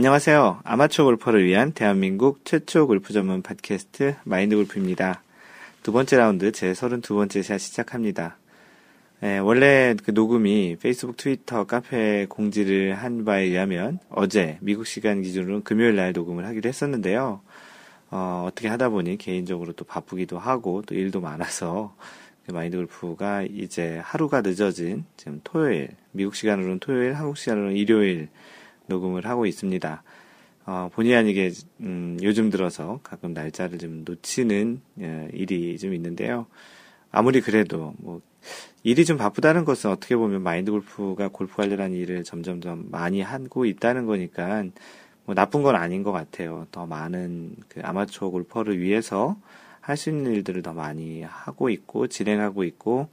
안녕하세요. 아마추어 골퍼를 위한 대한민국 최초 골프 전문 팟캐스트 마인드 골프입니다. 두 번째 라운드 제 32번째 샷 시작합니다. 예, 원래 그 녹음이 페이스북, 트위터, 카페 공지를 한 바에 의하면 어제 미국 시간 기준으로 금요일 날 녹음을 하기로 했었는데요. 어, 어떻게 하다 보니 개인적으로 또 바쁘기도 하고 또 일도 많아서 그 마인드 골프가 이제 하루가 늦어진 지금 토요일, 미국 시간으로는 토요일, 한국 시간으로는 일요일 녹음을 하고 있습니다. 어, 본의 아니게 음, 요즘 들어서 가끔 날짜를 좀 놓치는 예, 일이 좀 있는데요. 아무리 그래도 뭐 일이 좀 바쁘다는 것은 어떻게 보면 마인드 골프가 골프 관련한 일을 점점 더 많이 하고 있다는 거니까 뭐 나쁜 건 아닌 것 같아요. 더 많은 그 아마추어 골퍼를 위해서 할 수 있는 일들을 더 많이 하고 있고 진행하고 있고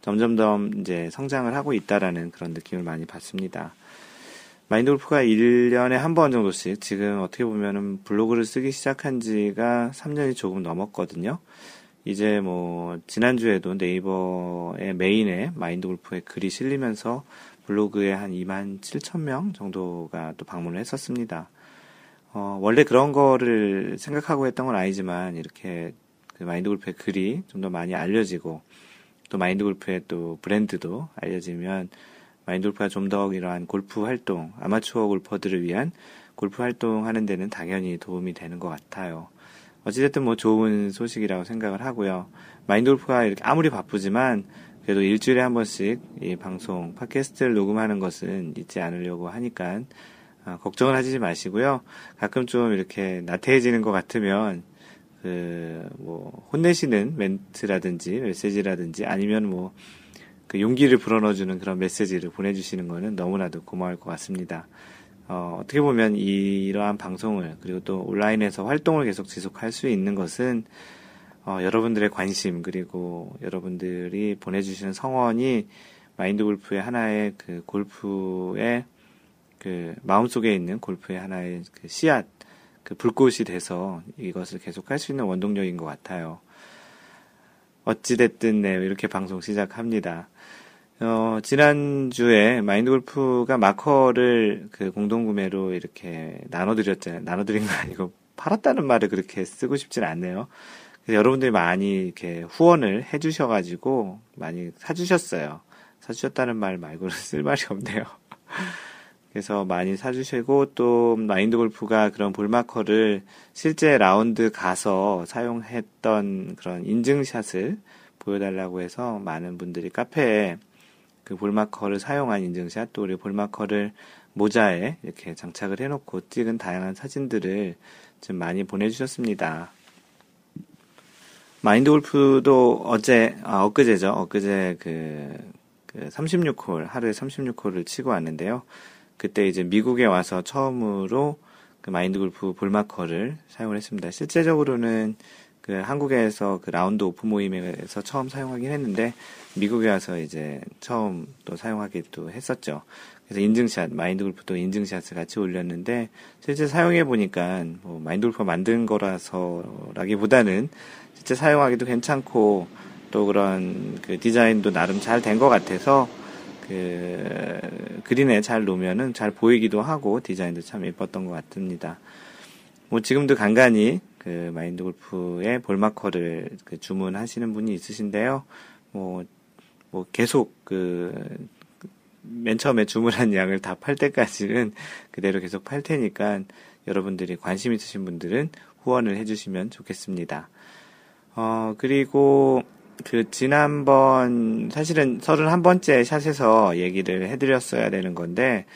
점점 더 이제 성장을 하고 있다라는 그런 느낌을 많이 받습니다. 마인드 골프가 1년에 한 번 정도씩 지금 어떻게 보면은 블로그를 쓰기 시작한 지가 3년이 조금 넘었거든요. 이제 뭐 지난주에도 네이버의 메인에 마인드 골프의 글이 실리면서 블로그에 한 2만 7천 명 정도가 또 방문을 했었습니다. 어, 원래 그런 거를 생각하고 했던 건 아니지만 이렇게 그 마인드 골프의 글이 좀 더 많이 알려지고 또 마인드 골프의 또 브랜드도 알려지면 마인드 골프가 좀더 이러한 골프 활동, 아마추어 골퍼들을 위한 골프 활동 하는 데는 당연히 도움이 되는 것 같아요. 어찌됐든 뭐 좋은 소식이라고 생각을 하고요. 마인드 골프가 이렇게 아무리 바쁘지만 그래도 일주일에 한 번씩 이 방송, 팟캐스트를 녹음하는 것은 잊지 않으려고 하니까 아, 걱정을 하지 마시고요. 가끔 좀 이렇게 나태해지는 것 같으면 그 뭐 혼내시는 멘트라든지 메시지라든지 아니면 뭐 그 용기를 불어넣어주는 그런 메시지를 보내주시는 거는 너무나도 고마울 것 같습니다. 어, 어떻게 보면 이러한 방송을 그리고 또 온라인에서 활동을 계속 지속할 수 있는 것은 어, 여러분들의 관심 그리고 여러분들이 보내주시는 성원이 마인드 골프의 하나의 그 골프의 그 마음속에 있는 골프의 하나의 그 씨앗 그 불꽃이 돼서 이것을 계속 할 수 있는 원동력인 것 같아요. 어찌됐든 네 이렇게 방송 시작합니다. 어, 지난주에 마인드 골프가 마커를 그 공동구매로 이렇게 나눠드렸잖아요. 나눠드린 거 아니고 팔았다는 말을 그렇게 쓰고 싶진 않네요. 그래서 여러분들이 많이 이렇게 후원을 해주셔가지고 많이 사주셨어요. 사주셨다는 말 말고는 쓸 말이 없네요. 그래서 많이 사주시고 또 마인드 골프가 그런 볼마커를 실제 라운드 가서 사용했던 그런 인증샷을 보여달라고 해서 많은 분들이 카페에 그 볼마커를 사용한 인증샷 또 우리 볼마커를 모자에 이렇게 장착을 해놓고 찍은 다양한 사진들을 좀 많이 보내주셨습니다. 마인드 골프도 어제, 아, 엊그제죠. 엊그제 그, 그 36홀, 하루에 36홀을 치고 왔는데요. 그때 이제 미국에 와서 처음으로 그 마인드 골프 ball marker를 사용을 했습니다. 실제적으로는 그 한국에서 그 라운드 오프 모임에서 처음 사용하긴 했는데 미국에 와서 이제 처음 또 사용하기도 했었죠. 그래서 인증샷, 마인드 골프도 인증샷을 같이 올렸는데 실제 사용해 보니까 뭐 마인드 골프가 만든 거라서라기보다는 실제 사용하기도 괜찮고 또 그런 그 디자인도 나름 잘 된 것 같아서 그 그린에 잘 놓으면은 잘 보이기도 하고 디자인도 참 예뻤던 것 같습니다. 뭐 지금도 간간히 그 마인드 골프의 볼마커를 그 주문하시는 분이 있으신데요. 뭐, 뭐 계속 그, 맨 처음에 주문한 양을 다 팔 때까지는 그대로 계속 팔 테니까 여러분들이 관심 있으신 분들은 후원을 해주시면 좋겠습니다. 어, 그리고 그 지난번 사실은 31번째 샷에서 얘기를 해드렸어야 되는 건데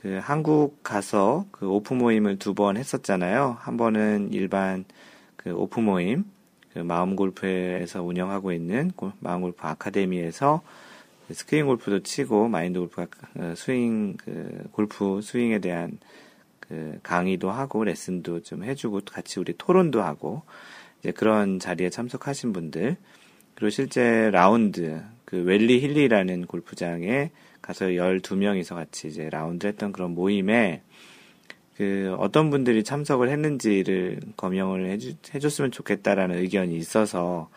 그 한국 가서 그 오프 모임을 두 번 했었잖아요. 한 번은 일반 그 오프 모임, 그 마음 골프에서 운영하고 있는 마음 골프 아카데미에서 스크린 골프도 치고 마인드 골프 어, 스윙 그 골프 스윙에 대한 그 강의도 하고 레슨도 좀 해주고 같이 우리 토론도 하고 이제 그런 자리에 참석하신 분들 그리고 실제 라운드 그 웰리 힐리라는 골프장에 가서 12명이서 같이 이제 라운드 했던 그런 모임에 그 어떤 분들이 참석을 했는지를 거명을 해주, 해줬으면 좋겠다라는 의견이 있어서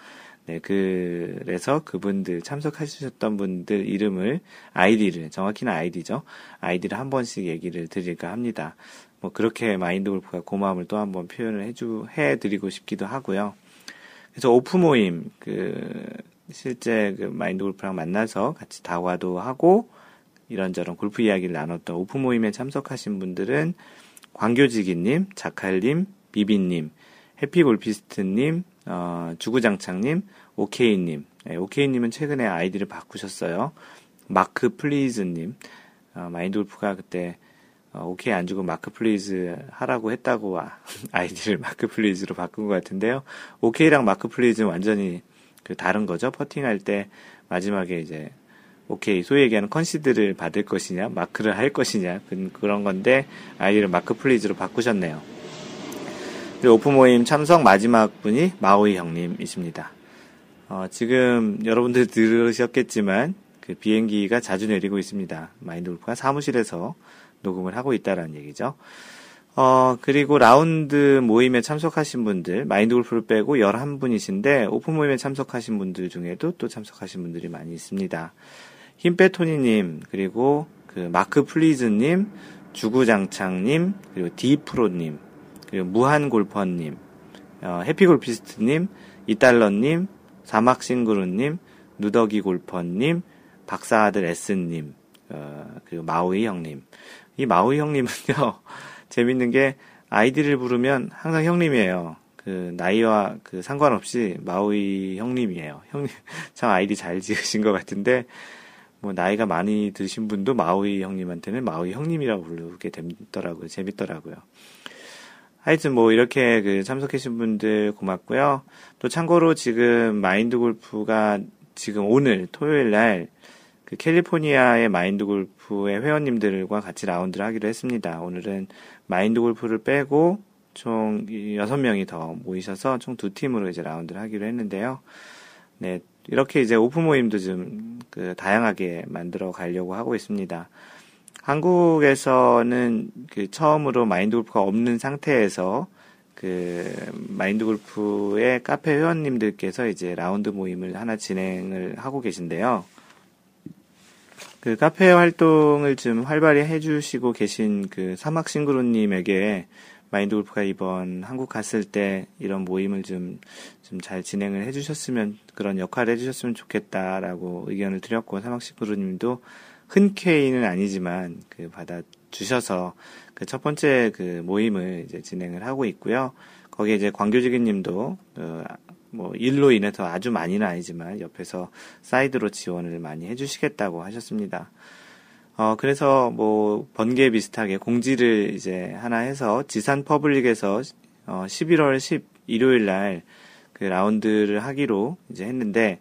네, 그래서 그분들 참석하셨던 분들 이름을 아이디를 정확히는 아이디죠. 아이디를 한 번씩 얘기를 드릴까 합니다. 뭐 그렇게 마인드 골프가 고마움을 또 한 번 표현을 해주 해 드리고 싶기도 하고요. 그래서 오프 모임 그 실제 그 마인드 골프랑 만나서 같이 다과도 하고 이런저런 골프 이야기를 나눴던 오프 모임에 참석하신 분들은 광교지기님, 자칼님, 비비님, 해피골피스트님, 어, 주구장창님, 오케이님. 네, 오케이님은 최근에 아이디를 바꾸셨어요. 마크 플리즈님. 어, 마인드골프가 그때 어, 오케이 안 주고 mark please 하라고 했다고 아, 아이디를 마크 플리즈로 바꾼 것 같은데요. 오케이랑 mark please는 완전히 그 다른 거죠. 퍼팅할 때 마지막에 이제 오케이 소위 얘기하는 컨시드를 받을 것이냐 마크를 할 것이냐 그런 건데 아이디를 마크 플리즈로 바꾸셨네요. 오프 모임 참석 마지막 분이 마오이 형님이십니다. 어, 지금 여러분들 들으셨겠지만 그 비행기가 자주 내리고 있습니다. 마인드 골프가 사무실에서 녹음을 하고 있다라는 얘기죠. 어, 그리고 라운드 모임에 참석하신 분들, 마인드 골프를 빼고 11분이신데, 오프 모임에 참석하신 분들 중에도 또 참석하신 분들이 많이 있습니다. 힘빼토니님, 그리고 그 마크 플리즈님, 주구장창님, 그리고 디프로님, 그리고 무한골퍼님, 어, 해피골피스트님, 이달러님, 사막싱그루님, 누더기 골퍼님, 박사아들 S님, 어, 그리고 마우이 형님. 이 마우이 형님은요, 재밌는 게 아이디를 부르면 항상 형님이에요. 그 나이와 그 상관없이 마우이 형님이에요. 형님 참 아이디 잘 지으신 것 같은데 뭐 나이가 많이 드신 분도 마우이 형님한테는 마우이 형님이라고 부르게 되더라고요. 재밌더라고요. 하여튼 뭐 이렇게 그 참석해주신 분들 고맙고요. 또 참고로 지금 마인드 골프가 지금 오늘 토요일 날 그 캘리포니아의 마인드 골프의 회원님들과 같이 라운드를 하기로 했습니다. 오늘은 마인드 골프를 빼고 총 6명이 더 모이셔서 총 두 팀으로 이제 라운드를 하기로 했는데요. 네, 이렇게 이제 오프 모임도 좀 그 다양하게 만들어 가려고 하고 있습니다. 한국에서는 그 처음으로 마인드 골프가 없는 상태에서 그 마인드 골프의 카페 회원님들께서 이제 라운드 모임을 하나 진행을 하고 계신데요. 그 카페 활동을 좀 활발히 해주시고 계신 그 사막 싱그루님에게 마인드 골프가 이번 한국 갔을 때 이런 모임을 좀, 좀 잘 진행을 해주셨으면, 그런 역할을 해주셨으면 좋겠다라고 의견을 드렸고, 사막 싱그루님도 흔쾌히는 아니지만 그 받아 주셔서 그 첫 번째 그 모임을 이제 진행을 하고 있고요. 거기에 이제 광교지기 님도 그 뭐 일로 인해서 아주 많이는 아니지만 옆에서 사이드로 지원을 많이 해주시겠다고 하셨습니다. 어 그래서 뭐 번개 비슷하게 공지를 이제 하나 해서 지산 퍼블릭에서 어 11월 10 일요일 날 그 라운드를 하기로 이제 했는데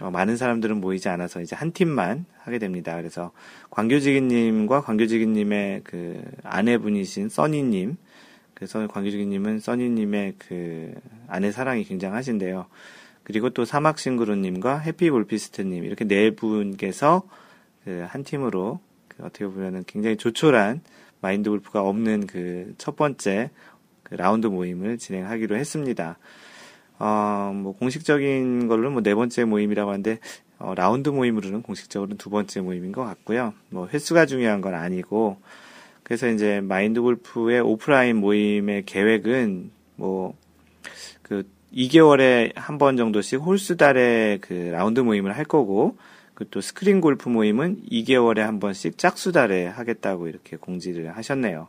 어, 많은 사람들은 모이지 않아서 이제 한 팀만 하게 됩니다. 그래서 광교지기님과 광교지기님의 그 아내분이신 써니님, 그래서 광교지기님은 써니님의 그 아내 사랑이 굉장하신데요. 그리고 또 사막싱그루님과 해피골피스트님 이렇게 네 분께서 그 한 팀으로 그 어떻게 보면은 굉장히 조촐한 마인드 골프가 없는 그 첫 번째 그 라운드 모임을 진행하기로 했습니다. 어, 뭐 공식적인 걸로 뭐네 번째 모임이라고 하는데 어, 라운드 모임으로는 공식적으로는 두 번째 모임인 것 같고요. 뭐 횟수가 중요한 건 아니고 그래서 이제 마인드 골프의 오프라인 모임의 계획은 뭐 그 2개월에 한 번 정도씩 홀수 달에 그 라운드 모임을 할 거고 그 또 스크린 골프 모임은 2개월에 한 번씩 짝수 달에 하겠다고 이렇게 공지를 하셨네요.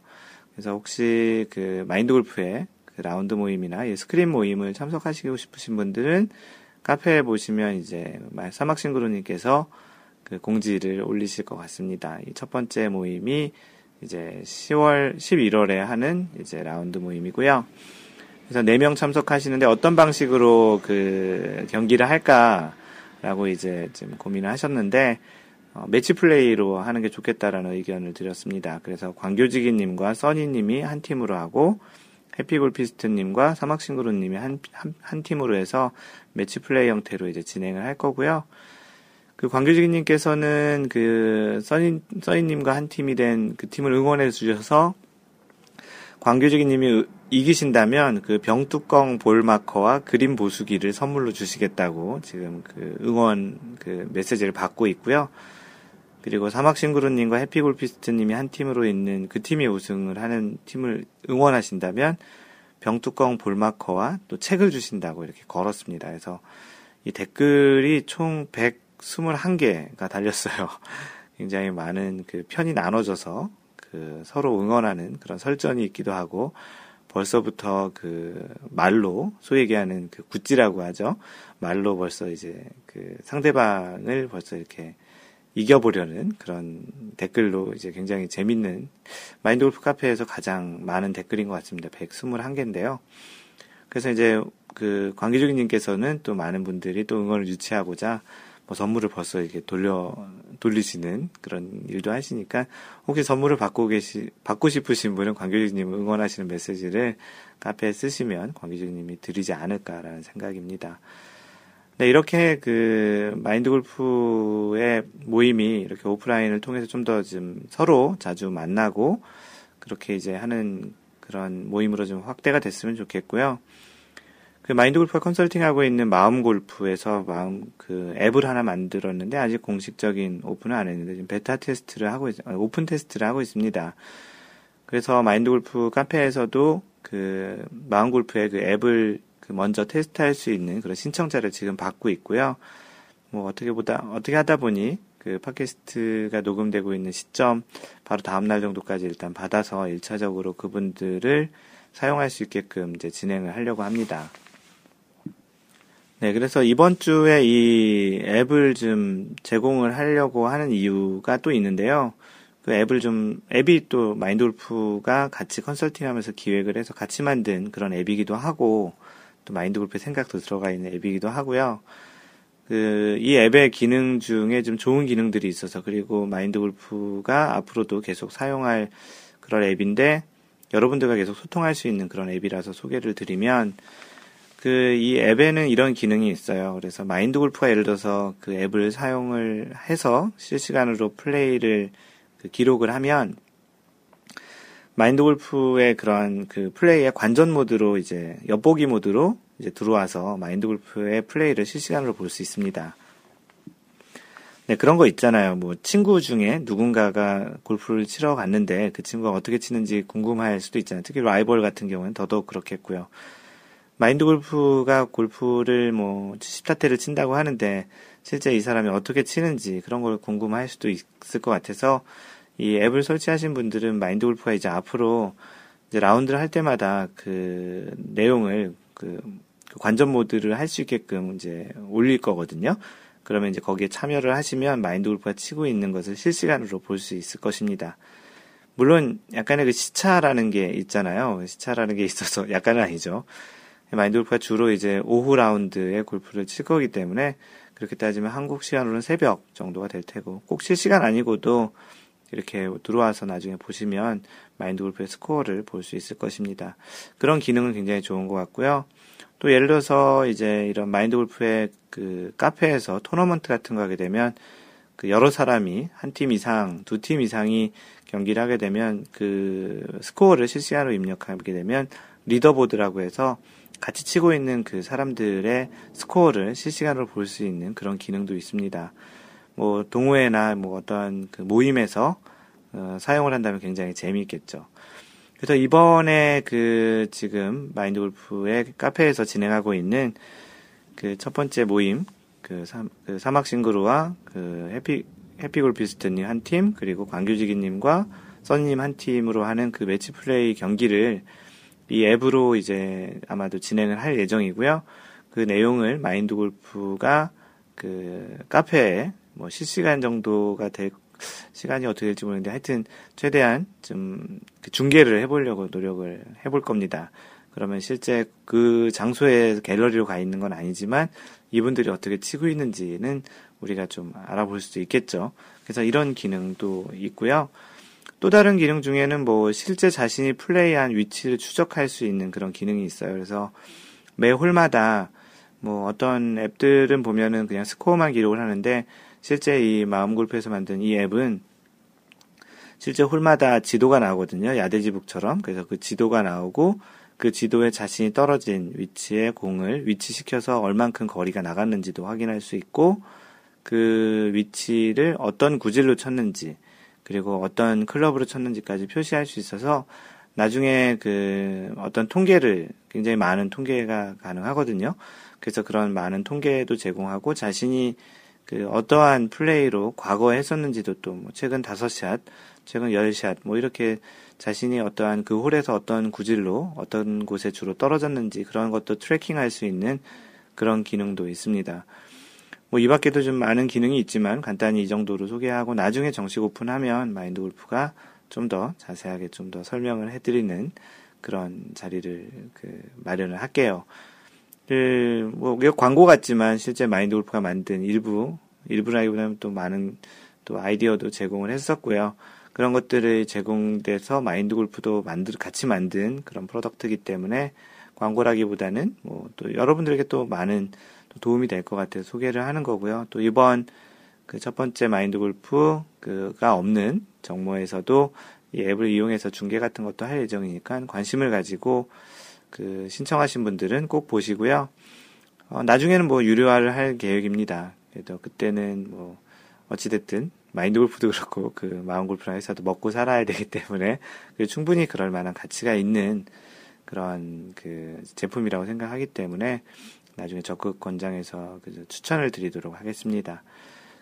그래서 혹시 그 마인드 골프에 그 라운드 모임이나 스크린 모임을 참석하시고 싶으신 분들은 카페에 보시면 이제 사막싱그루님께서 그 공지를 올리실 것 같습니다. 이 첫 번째 모임이 이제 10월, 11월에 하는 이제 라운드 모임이고요. 그래서 4명 참석하시는데 어떤 방식으로 그 경기를 할까 라고 이제 좀 고민을 하셨는데, 어, 매치 플레이로 하는 게 좋겠다라는 의견을 드렸습니다. 그래서 광교지기님과 써니님이 한 팀으로 하고, 해피골피스트님과 사막싱그루님이 한, 한, 한 팀으로 해서 매치 플레이 형태로 이제 진행을 할 거고요. 그 광교지기님께서는 그 써니, 써니님과 한 팀이 된 그 팀을 응원해 주셔서 광교지기님이 이기신다면 그 병뚜껑 볼 마커와 그림 보수기를 선물로 주시겠다고 지금 그 응원 그 메시지를 받고 있고요. 그리고 사막싱그루님과 해피골피스트님이 한 팀으로 있는 그 팀이 우승을 하는 팀을 응원하신다면 병뚜껑 볼마커와 또 책을 주신다고 이렇게 걸었습니다. 그래서 이 댓글이 총 121개가 달렸어요. 굉장히 많은 그 편이 나눠져서 그 서로 응원하는 그런 설전이 있기도 하고 벌써부터 그 말로 소위 얘기하는 그 굿지라고 하죠. 말로 벌써 이제 그 상대방을 벌써 이렇게 이겨보려는 그런 댓글로 이제 굉장히 재밌는 마인드 골프 카페에서 가장 많은 댓글인 것 같습니다. 121개인데요. 그래서 이제 그 관계주기님께서는 또 많은 분들이 또 응원을 유치하고자 뭐 선물을 벌써 이렇게 돌려 돌리시는 그런 일도 하시니까 혹시 선물을 받고 계시 받고 싶으신 분은 관계주님 응원하시는 메시지를 카페에 쓰시면 관계주님이 드리지 않을까라는 생각입니다. 네, 이렇게 그 마인드 골프의 모임이 이렇게 오프라인을 통해서 좀 더좀 서로 자주 만나고 그렇게 이제 하는 그런 모임으로 좀 확대가 됐으면 좋겠고요. 그 마인드 골프가 컨설팅하고 있는 마음 골프에서 마음 그 앱을 하나 만들었는데 아직 공식적인 오픈은 안 했는데 지금 베타 테스트를 하고 있, 오픈 테스트를 하고 있습니다. 그래서 마인드 골프 카페에서도 그 마음 골프의 그 앱을 그 먼저 테스트할 수 있는 그런 신청자를 지금 받고 있고요. 뭐 어떻게 보다 어떻게 하다 보니 그 팟캐스트가 녹음되고 있는 시점 바로 다음 날 정도까지 일단 받아서 1차적으로 그분들을 사용할 수 있게끔 이제 진행을 하려고 합니다. 네, 그래서 이번 주에 이 앱을 좀 제공을 하려고 하는 이유가 또 있는데요. 그 앱을 좀, 앱이 또 마인드골프가 같이 컨설팅 하면서 기획을 해서 같이 만든 그런 앱이기도 하고, 또 마인드 골프의 생각도 들어가 있는 앱이기도 하고요. 그, 이 앱의 기능 중에 좀 좋은 기능들이 있어서, 그리고 마인드 골프가 앞으로도 계속 사용할 그런 앱인데, 여러분들과 계속 소통할 수 있는 그런 앱이라서 소개를 드리면, 그, 이 앱에는 이런 기능이 있어요. 그래서 마인드 골프가 예를 들어서 그 앱을 사용을 해서 실시간으로 플레이를 그 기록을 하면, 마인드 골프의 그런 그 플레이의 관전 모드로 이제 엿보기 모드로 이제 들어와서 마인드 골프의 플레이를 실시간으로 볼 수 있습니다. 네, 그런 거 있잖아요. 뭐, 친구 중에 누군가가 골프를 치러 갔는데 그 친구가 어떻게 치는지 궁금할 수도 있잖아요. 특히 라이벌 같은 경우는 더더욱 그렇겠고요. 마인드 골프가 골프를 뭐, 70타태를 친다고 하는데 실제 이 사람이 어떻게 치는지 그런 걸 궁금할 수도 있을 것 같아서 이 앱을 설치하신 분들은 마인드 골프가 이제 앞으로 이제 라운드를 할 때마다 그 내용을 그, 그 관전 모드를 할 수 있게끔 이제 올릴 거거든요. 그러면 이제 거기에 참여를 하시면 마인드 골프가 치고 있는 것을 실시간으로 볼 수 있을 것입니다. 물론 약간의 그 시차라는 게 있잖아요. 시차라는 게 있어서 약간은 아니죠. 마인드 골프가 주로 이제 오후 라운드에 골프를 칠 거기 때문에 그렇게 따지면 한국 시간으로는 새벽 정도가 될 테고 꼭 실시간 아니고도 이렇게 들어와서 나중에 보시면 마인드 골프의 스코어를 볼 수 있을 것입니다. 그런 기능은 굉장히 좋은 것 같고요. 또 예를 들어서 이제 이런 마인드 골프의 그 카페에서 토너먼트 같은 거 하게 되면 그 여러 사람이 한 팀 이상, 두 팀 이상이 경기를 하게 되면 그 스코어를 실시간으로 입력하게 되면 리더보드라고 해서 같이 치고 있는 그 사람들의 스코어를 실시간으로 볼 수 있는 그런 기능도 있습니다. 뭐 동호회나 뭐 어떤 그 모임에서 어, 사용을 한다면 굉장히 재미있겠죠. 그래서 이번에 그 지금 마인드 골프의 카페에서 진행하고 있는 그 첫 번째 모임 그, 사, 그 사막 싱그루와 그 해피 해피 골피스트님 한 팀 그리고 광규지기님과 써니님 한 팀으로 하는 그 매치 플레이 경기를 이 앱으로 이제 아마도 진행을 할 예정이고요. 그 내용을 마인드 골프가 그 카페에 뭐 실시간 정도가 될 시간이 어떻게 될지 모르겠는데 하여튼 최대한 좀그 중계를 해보려고 노력을 해볼 겁니다. 그러면 실제 그 장소에 갤러리로 가 있는 건 아니지만 이분들이 어떻게 치고 있는지는 우리가 좀 알아볼 수도 있겠죠. 그래서 이런 기능도 있고요. 또 다른 기능 중에는 뭐 실제 자신이 플레이한 위치를 추적할 수 있는 그런 기능이 있어요. 그래서 매 홀마다 뭐 어떤 앱들은 보면은 그냥 스코어만 기록을 하는데 실제 이 마음골프에서 만든 이 앱은 실제 홀마다 지도가 나오거든요. yardage book처럼. 그래서 그 지도가 나오고 그 지도에 자신이 떨어진 위치에 공을 위치시켜서 얼만큼 거리가 나갔는지도 확인할 수 있고 그 위치를 어떤 구질로 쳤는지 그리고 어떤 클럽으로 쳤는지까지 표시할 수 있어서 나중에 그 어떤 통계를 굉장히 많은 통계가 가능하거든요. 그래서 그런 많은 통계도 제공하고 자신이 그 어떠한 플레이로 과거에 했었는지도 또 뭐 최근 다섯 샷, 최근 열 샷, 뭐 이렇게 자신이 어떠한 그 홀에서 어떤 구질로 어떤 곳에 주로 떨어졌는지 그런 것도 tracking할 수 있는 그런 기능도 있습니다. 뭐 이 밖에도 좀 많은 기능이 있지만 간단히 이 정도로 소개하고 나중에 정식 오픈하면 마인드 골프가 좀 더 자세하게 좀 더 설명을 해드리는 그런 자리를 그 마련을 할게요. 그, 뭐, 광고 같지만 실제 마인드 골프가 만든 일부, 일부라기보다는 또 많은 또 아이디어도 제공을 했었고요. 그런 것들을 제공돼서 마인드 골프도 만들, 같이 만든 그런 product이기 때문에 광고라기보다는 뭐 또 여러분들에게 또 많은 또 도움이 될 것 같아서 소개를 하는 거고요. 또 이번 그 첫 번째 마인드 골프 그가 없는 정모에서도 이 앱을 이용해서 중계 같은 것도 할 예정이니까 관심을 가지고 그 신청하신 분들은 꼭 보시고요. 어, 나중에는 뭐 유료화를 할 계획입니다. 그래도 그때는 뭐 어찌됐든 마인드 골프도 그렇고 그 마음 골프랑 해서도 먹고 살아야 되기 때문에 그 충분히 그럴 만한 가치가 있는 그런 그 제품이라고 생각하기 때문에 나중에 적극 권장해서 그 추천을 드리도록 하겠습니다.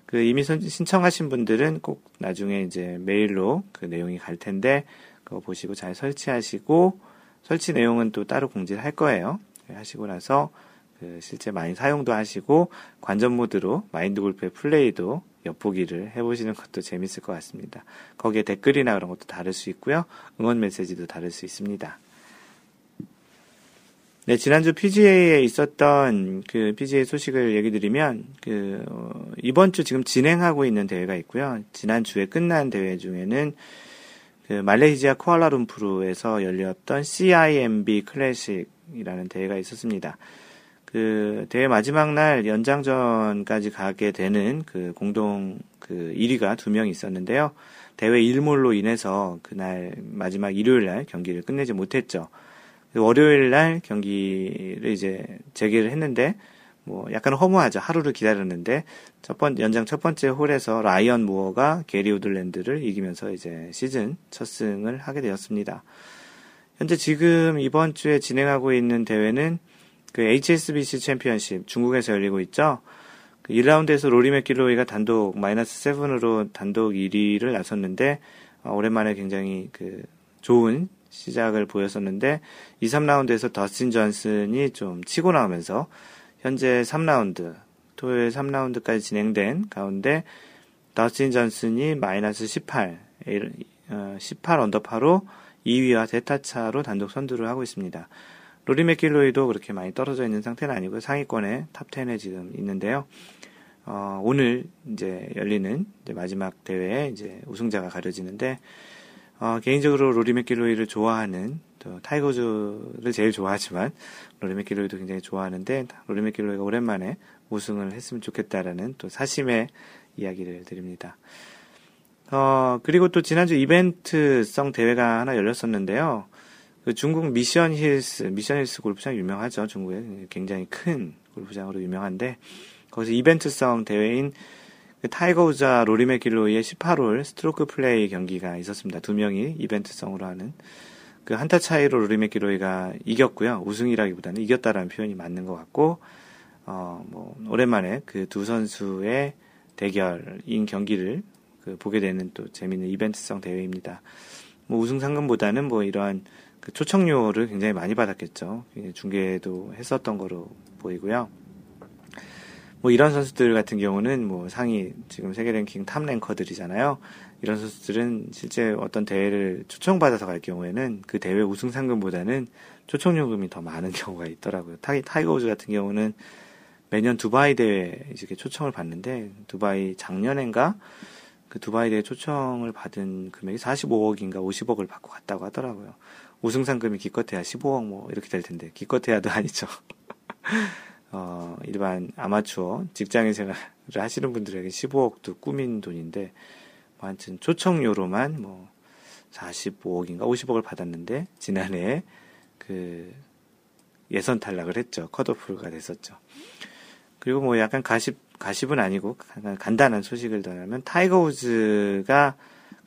그 이미 신청하신 분들은 꼭 나중에 이제 메일로 그 내용이 갈 텐데 그거 보시고 잘 설치하시고 설치 내용은 또 따로 공지를 할 거예요. 하시고 나서 그 실제 많이 사용도 하시고 관전 모드로 마인드 골프의 플레이도 엿보기를 해보시는 것도 재밌을 것 같습니다. 거기에 댓글이나 그런 것도 다를 수 있고요. 응원 메시지도 다를 수 있습니다. 네, 지난주 PGA에 있었던 그 PGA 소식을 얘기 드리면, 그, 어, 이번 주 지금 진행하고 있는 대회가 있고요. 지난주에 끝난 대회 중에는 그 말레이시아 쿠알라룸푸르에서 열렸던 CIMB 클래식이라는 대회가 있었습니다. 그 대회 마지막 날 연장전까지 가게 되는 그 공동 그 1위가 두 명 있었는데요. 대회 일몰로 인해서 그날 마지막 일요일 날 경기를 끝내지 못했죠. 월요일 날 경기를 이제 재개를 했는데 뭐 약간 허무하죠. 하루를 기다렸는데 첫 번, 연장 첫 번째 홀에서 라이언 무어가 게리 우들랜드를 이기면서 이제 시즌 첫 승을 하게 되었습니다. 현재 지금 이번 주에 진행하고 있는 대회는 그 HSBC 챔피언십 중국에서 열리고 있죠. 그 1라운드에서 로리 맥길로이가 단독 마이너스 7으로 단독 1위를 나섰는데 어, 오랜만에 굉장히 그 좋은 시작을 보였었는데 2, 3라운드에서 더스틴 존슨이 좀 치고 나오면서 현재 3라운드 토요일 3라운드까지 진행된 가운데 더스틴 존슨이 마이너스 18 18 언더파로 2위와 세 타차로 단독 선두를 하고 있습니다. 로리 맥길로이도 그렇게 많이 떨어져 있는 상태는 아니고 상위권에 top 10에 지금 있는데요. 어, 오늘 이제 열리는 이제 마지막 대회에 이제 우승자가 가려지는데 어, 개인적으로 로리 맥길로이를 좋아하는 또 타이거 우즈를 제일 좋아하지만 로리 맥길로이도 굉장히 좋아하는데 로리 맥길로이가 오랜만에 우승을 했으면 좋겠다라는 또 사심의 이야기를 드립니다. 어, 그리고 또 지난주 이벤트성 대회가 하나 열렸었는데요. 그 중국 미션 힐스, 미션 힐스 골프장 유명하죠. 중국에 굉장히 큰 골프장으로 유명한데 거기서 이벤트성 대회인 그 타이거 우즈와 로리 맥길로이의 18홀 스트로크 플레이 경기가 있었습니다. 두 명이 이벤트성으로 하는 그 한타 차이로 로리 맥길로이가 이겼고요. 우승이라기보다는 이겼다라는 표현이 맞는 것 같고 어 뭐 오랜만에 그 두 선수의 대결인 경기를 그 보게 되는 또 재밌는 이벤트성 대회입니다. 뭐 우승 상금보다는 뭐 이러한 그 초청료를 굉장히 많이 받았겠죠. 중계도 했었던 거로 보이고요. 뭐 이런 선수들 같은 경우는 뭐 상위 지금 세계 랭킹 top ranker들이잖아요. 이런 선수들은 실제 어떤 대회를 초청받아서 갈 경우에는 그 대회 우승 상금보다는 초청 요금이 더 많은 경우가 있더라고요. 타이, 타이거 우즈 같은 경우는 매년 두바이 대회 이렇게 초청을 받는데 두바이 작년엔가 그 두바이 대회 초청을 받은 금액이 45억인가 50억을 받고 갔다고 하더라고요. 우승 상금이 기껏해야 15억 뭐 이렇게 될 텐데 기껏해야도 아니죠. 어, 일반 아마추어 직장인 생활을 하시는 분들에게 15억도 꾸민 돈인데 뭐 하여튼 초청료로만 뭐 45억인가 50억을 받았는데 지난해 그그 예선 탈락을 했죠. 컷오프가 됐었죠. 그리고 뭐 약간 가십 가십은 아니고 간단한 소식을 전하면 타이거 우즈가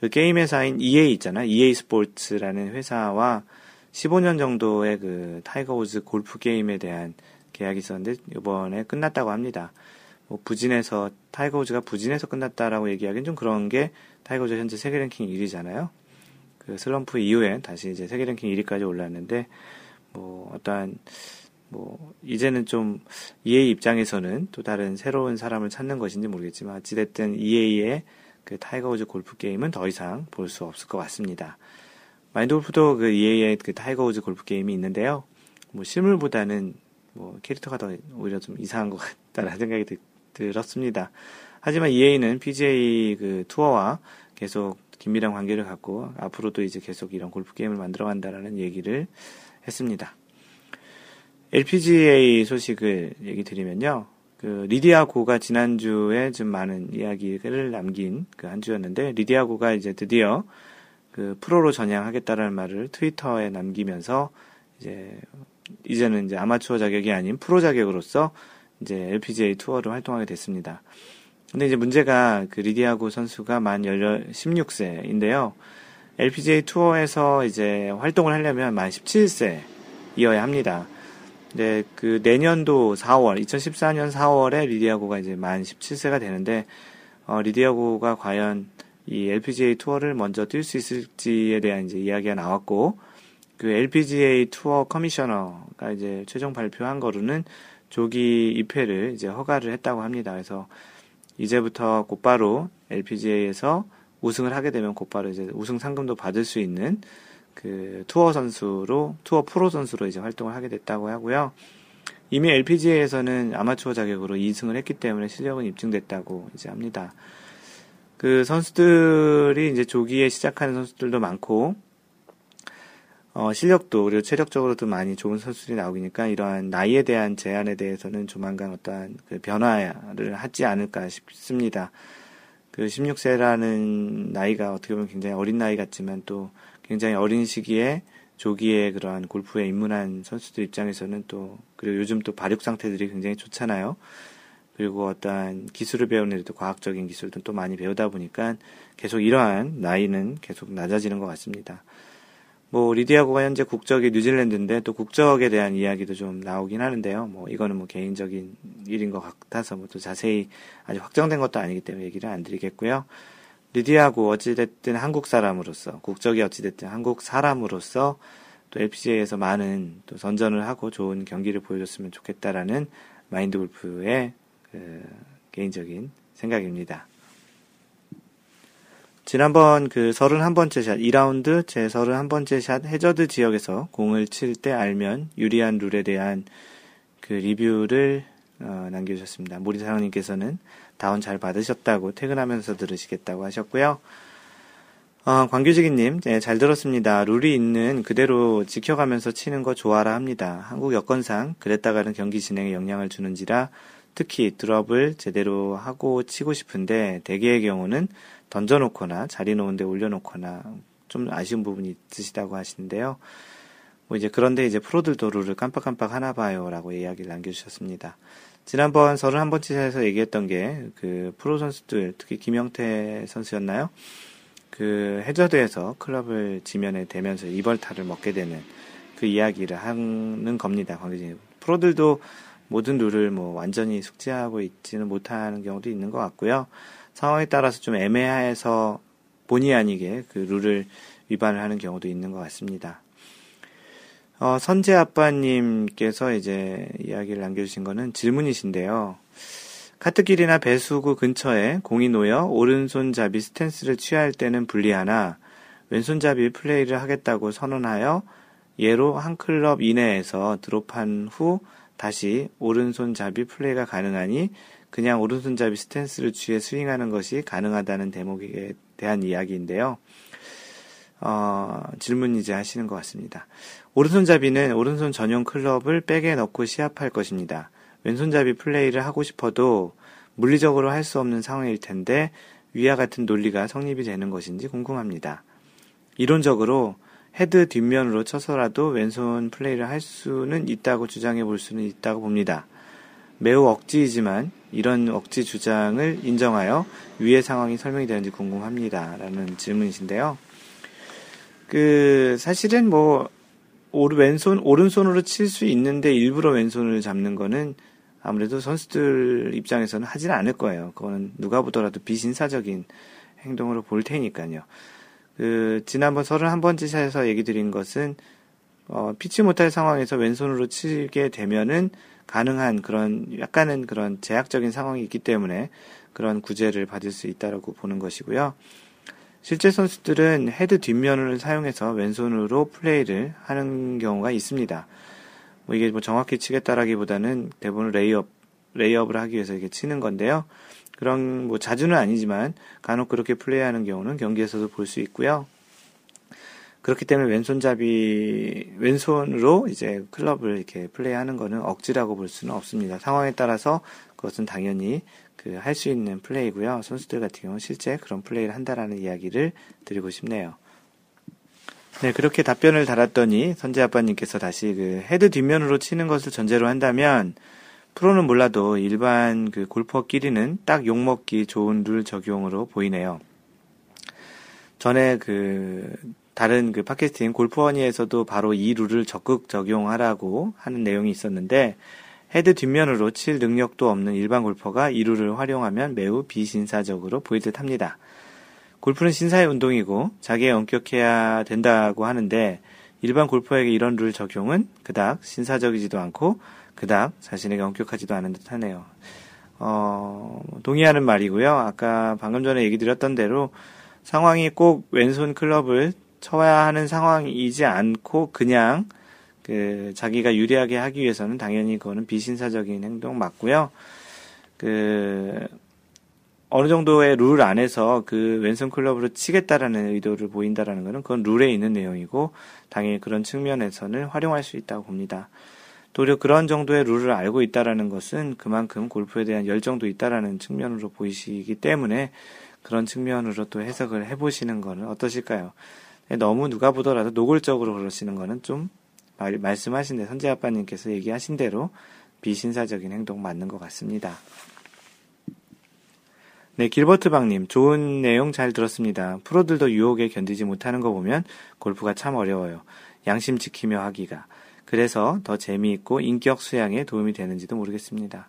그 게임 회사인 EA 있잖아. EA 스포츠라는 회사와 15년 정도의 그 타이거 우즈 골프 게임에 대한 계약이 있었는데 이번에 끝났다고 합니다. 뭐 부진해서 타이거 우즈가 부진해서 끝났다라고 얘기하기는 좀 그런 게 타이거 우즈 현재 세계 랭킹 1위잖아요. 그 슬럼프 이후에 다시 이제 세계 랭킹 1위까지 올랐는데 뭐 어떠한 뭐 이제는 좀 EA 입장에서는 또 다른 새로운 사람을 찾는 것인지 모르겠지만 어찌됐든 EA의 그 타이거 우즈 골프 게임은 더 이상 볼 수 없을 것 같습니다. 마인드 골프도 그 EA의 그 타이거 우즈 골프 게임이 있는데요. 뭐 실물보다는 뭐 캐릭터가 더 오히려 좀 이상한 것 같다는 생각이 드, 들었습니다. 하지만 EA는 PGA 그 투어와 계속 긴밀한 관계를 갖고 앞으로도 이제 계속 이런 골프 게임을 만들어 간다라는 얘기를 했습니다. LPGA 소식을 얘기 드리면요. 그 리디아 고가 지난주에 좀 많은 이야기를 남긴 그 한 주였는데 리디아 고가 이제 드디어 그 프로로 전향하겠다라는 말을 트위터에 남기면서 이제 이제는 이제 아마추어 자격이 아닌 프로 자격으로서 이제 LPGA 투어를 활동하게 됐습니다. 근데 이제 문제가 그 리디아고 선수가 만 16세인데요. LPGA 투어에서 이제 활동을 하려면 만 17세이어야 합니다. 이제 그 내년도 4월, 2014년 4월에 리디아고가 이제 만 17세가 되는데, 어, 리디아고가 과연 이 LPGA 투어를 먼저 뛸 수 있을지에 대한 이제 이야기가 나왔고, 그 LPGA 투어 커미셔너가 이제 최종 발표한 거로는 조기 입회를 이제 허가를 했다고 합니다. 그래서 이제부터 곧바로 LPGA에서 우승을 하게 되면 곧바로 이제 우승 상금도 받을 수 있는 그 투어 선수로 투어 프로 선수로 이제 활동을 하게 됐다고 하고요. 이미 LPGA에서는 아마추어 자격으로 2승을 했기 때문에 실력은 입증됐다고 이제 합니다. 그 선수들이 이제 조기에 시작하는 선수들도 많고 어, 실력도 그리고 체력적으로도 많이 좋은 선수들이 나오니까 이러한 나이에 대한 제한에 대해서는 조만간 어떠한 그 변화를 하지 않을까 싶습니다. 그 16세라는 나이가 어떻게 보면 굉장히 어린 나이 같지만 또 굉장히 어린 시기에 조기에 그러한 골프에 입문한 선수들 입장에서는 또 그리고 요즘 또 발육 상태들이 굉장히 좋잖아요. 그리고 어떠한 기술을 배우는 데도 과학적인 기술도 또 많이 배우다 보니까 계속 이러한 나이는 계속 낮아지는 것 같습니다. 뭐 리디아고가 현재 국적이 뉴질랜드인데 또 국적에 대한 이야기도 좀 나오긴 하는데요. 뭐 이거는 뭐 개인적인 일인 것 같아서 뭐 또 자세히 아직 확정된 것도 아니기 때문에 얘기를 안 드리겠고요. 리디아고 어찌됐든 한국 사람으로서 국적이 어찌됐든 한국 사람으로서 또 LPGA에서 많은 또 선전을 하고 좋은 경기를 보여줬으면 좋겠다라는 마인드 골프의 그 개인적인 생각입니다. 지난번 그 31번째 샷, 2라운드 제 31번째 샷 해저드 지역에서 공을 칠 때 알면 유리한 룰에 대한 그 리뷰를 어, 남겨주셨습니다. 모리사랑님께서는 다운 잘 받으셨다고 퇴근하면서 들으시겠다고 하셨고요. 어, 광규직이님, 네, 잘 들었습니다. 룰이 있는 그대로 지켜가면서 치는 거 좋아라 합니다. 한국 여건상 그랬다가는 경기 진행에 영향을 주는지라 특히 드롭을 제대로 하고 치고 싶은데 대개의 경우는 던져놓거나 자리 놓은 데 올려놓거나 좀 아쉬운 부분이 있으시다고 하시는데요. 뭐 이제 그런데 이제 프로들도 룰을 깜빡깜빡 하나 봐요라고 이야기를 남겨주셨습니다. 지난번 31번째에서 얘기했던 게 그 프로 선수들 특히 김영태 선수였나요? 그 해저드에서 클럽을 지면에 대면서 이벌타를 먹게 되는 그 이야기를 하는 겁니다. 관계진 프로들도 모든 룰을 뭐 완전히 숙지하고 있지는 못하는 경우도 있는 것 같고요. 상황에 따라서 좀 애매해서 본의 아니게 그 룰을 위반을 하는 경우도 있는 것 같습니다. 어, 선재 아빠님께서 이제 이야기를 남겨주신 거는 질문이신데요. 카트길이나 배수구 근처에 공이 놓여 오른손잡이 스탠스를 취할 때는 불리하나 왼손잡이 플레이를 하겠다고 선언하여 예로 한 클럽 이내에서 드롭한 후 다시 오른손잡이 플레이가 가능하니 그냥 오른손잡이 스탠스를 취해 스윙하는 것이 가능하다는 대목에 대한 이야기인데요. 어, 질문 이제 하시는 것 같습니다. 오른손잡이는 오른손 전용 클럽을 백에 넣고 시합할 것입니다. 왼손잡이 플레이를 하고 싶어도 물리적으로 할 수 없는 상황일 텐데 위와 같은 논리가 성립이 되는 것인지 궁금합니다. 이론적으로 헤드 뒷면으로 쳐서라도 왼손 플레이를 할 수는 있다고 주장해 볼 수는 있다고 봅니다. 매우 억지이지만 이런 억지 주장을 인정하여 위의 상황이 설명이 되는지 궁금합니다. 라는 질문이신데요. 그, 사실은 뭐, 오른, 왼손, 오른손으로 칠 수 있는데 일부러 왼손을 잡는 거는 아무래도 선수들 입장에서는 하진 않을 거예요. 그거는 누가 보더라도 비신사적인 행동으로 볼 테니까요. 그, 지난번 31번째 샷에서 얘기 드린 것은, 어, 피치 못할 상황에서 왼손으로 치게 되면은 가능한 그런 약간은 그런 제약적인 상황이 있기 때문에 그런 구제를 받을 수 있다라고 보는 것이고요. 실제 선수들은 헤드 뒷면을 사용해서 왼손으로 플레이를 하는 경우가 있습니다. 뭐 이게 뭐 정확히 치겠다라기보다는 대부분 레이업, 레이업을 하기 위해서 이렇게 치는 건데요. 그런 뭐 자주는 아니지만 간혹 그렇게 플레이하는 경우는 경기에서도 볼 수 있고요. 그렇기 때문에 왼손잡이 왼손으로 이제 클럽을 이렇게 플레이하는 거는 억지라고 볼 수는 없습니다. 상황에 따라서 그것은 당연히 그 할 수 있는 플레이고요. 선수들 같은 경우는 실제 그런 플레이를 한다라는 이야기를 드리고 싶네요. 네, 그렇게 답변을 달았더니 선재 아빠님께서 다시 그 헤드 뒷면으로 치는 것을 전제로 한다면 프로는 몰라도 일반 그 골퍼끼리는 딱 욕먹기 좋은 룰 적용으로 보이네요. 전에 그 다른 그 팟캐스팅 골프원이에서도 바로 이 룰을 적극 적용하라고 하는 내용이 있었는데 헤드 뒷면으로 칠 능력도 없는 일반 골퍼가 이 룰을 활용하면 매우 비신사적으로 보일 듯 합니다. 골프는 신사의 운동이고 자기에 엄격해야 된다고 하는데 일반 골퍼에게 이런 룰 적용은 그닥 신사적이지도 않고 그닥 자신에게 엄격하지도 않은 듯 하네요. 어, 동의하는 말이고요. 아까 방금 전에 얘기 드렸던 대로 상황이 꼭 왼손 클럽을 쳐야 하는 상황이지 않고 그냥 그 자기가 유리하게 하기 위해서는 당연히 그거는 비신사적인 행동 맞고요. 그 어느 정도의 룰 안에서 그 왼손 클럽으로 치겠다라는 의도를 보인다라는 것은 그건 룰에 있는 내용이고 당연히 그런 측면에서는 활용할 수 있다고 봅니다. 도리어 그런 정도의 룰을 알고 있다라는 것은 그만큼 골프에 대한 열정도 있다라는 측면으로 보이시기 때문에 그런 측면으로 또 해석을 해보시는 것은 어떠실까요? 너무 누가 보더라도 노골적으로 그러시는 거는 좀 말, 말씀하신 대 선재 아빠님께서 얘기하신 대로 비신사적인 행동 맞는 것 같습니다. 네, 길버트 박님, 좋은 내용 잘 들었습니다. 프로들도 유혹에 견디지 못하는 거 보면 골프가 참 어려워요. 양심 지키며 하기가. 그래서 더 재미있고 인격 수양에 도움이 되는지도 모르겠습니다.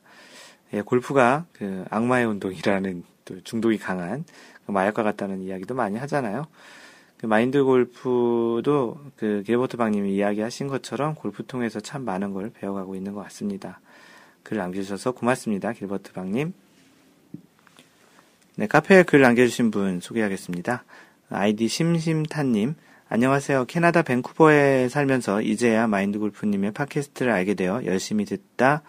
예, 골프가 그 악마의 운동이라는 또 중독이 강한 그 마약과 같다는 이야기도 많이 하잖아요. 그 마인드 골프도 그 길버트 박님이 이야기하신 것처럼 골프 통해서 참 많은 걸 배워가고 있는 것 같습니다. 글 남겨주셔서 고맙습니다. 길버트 박님. 네, 카페에 글 남겨주신 분 소개하겠습니다. 아이디 심심탄님. 안녕하세요. 캐나다 밴쿠버에 살면서 이제야 마인드 골프님의 팟캐스트를 알게 되어 열심히 듣다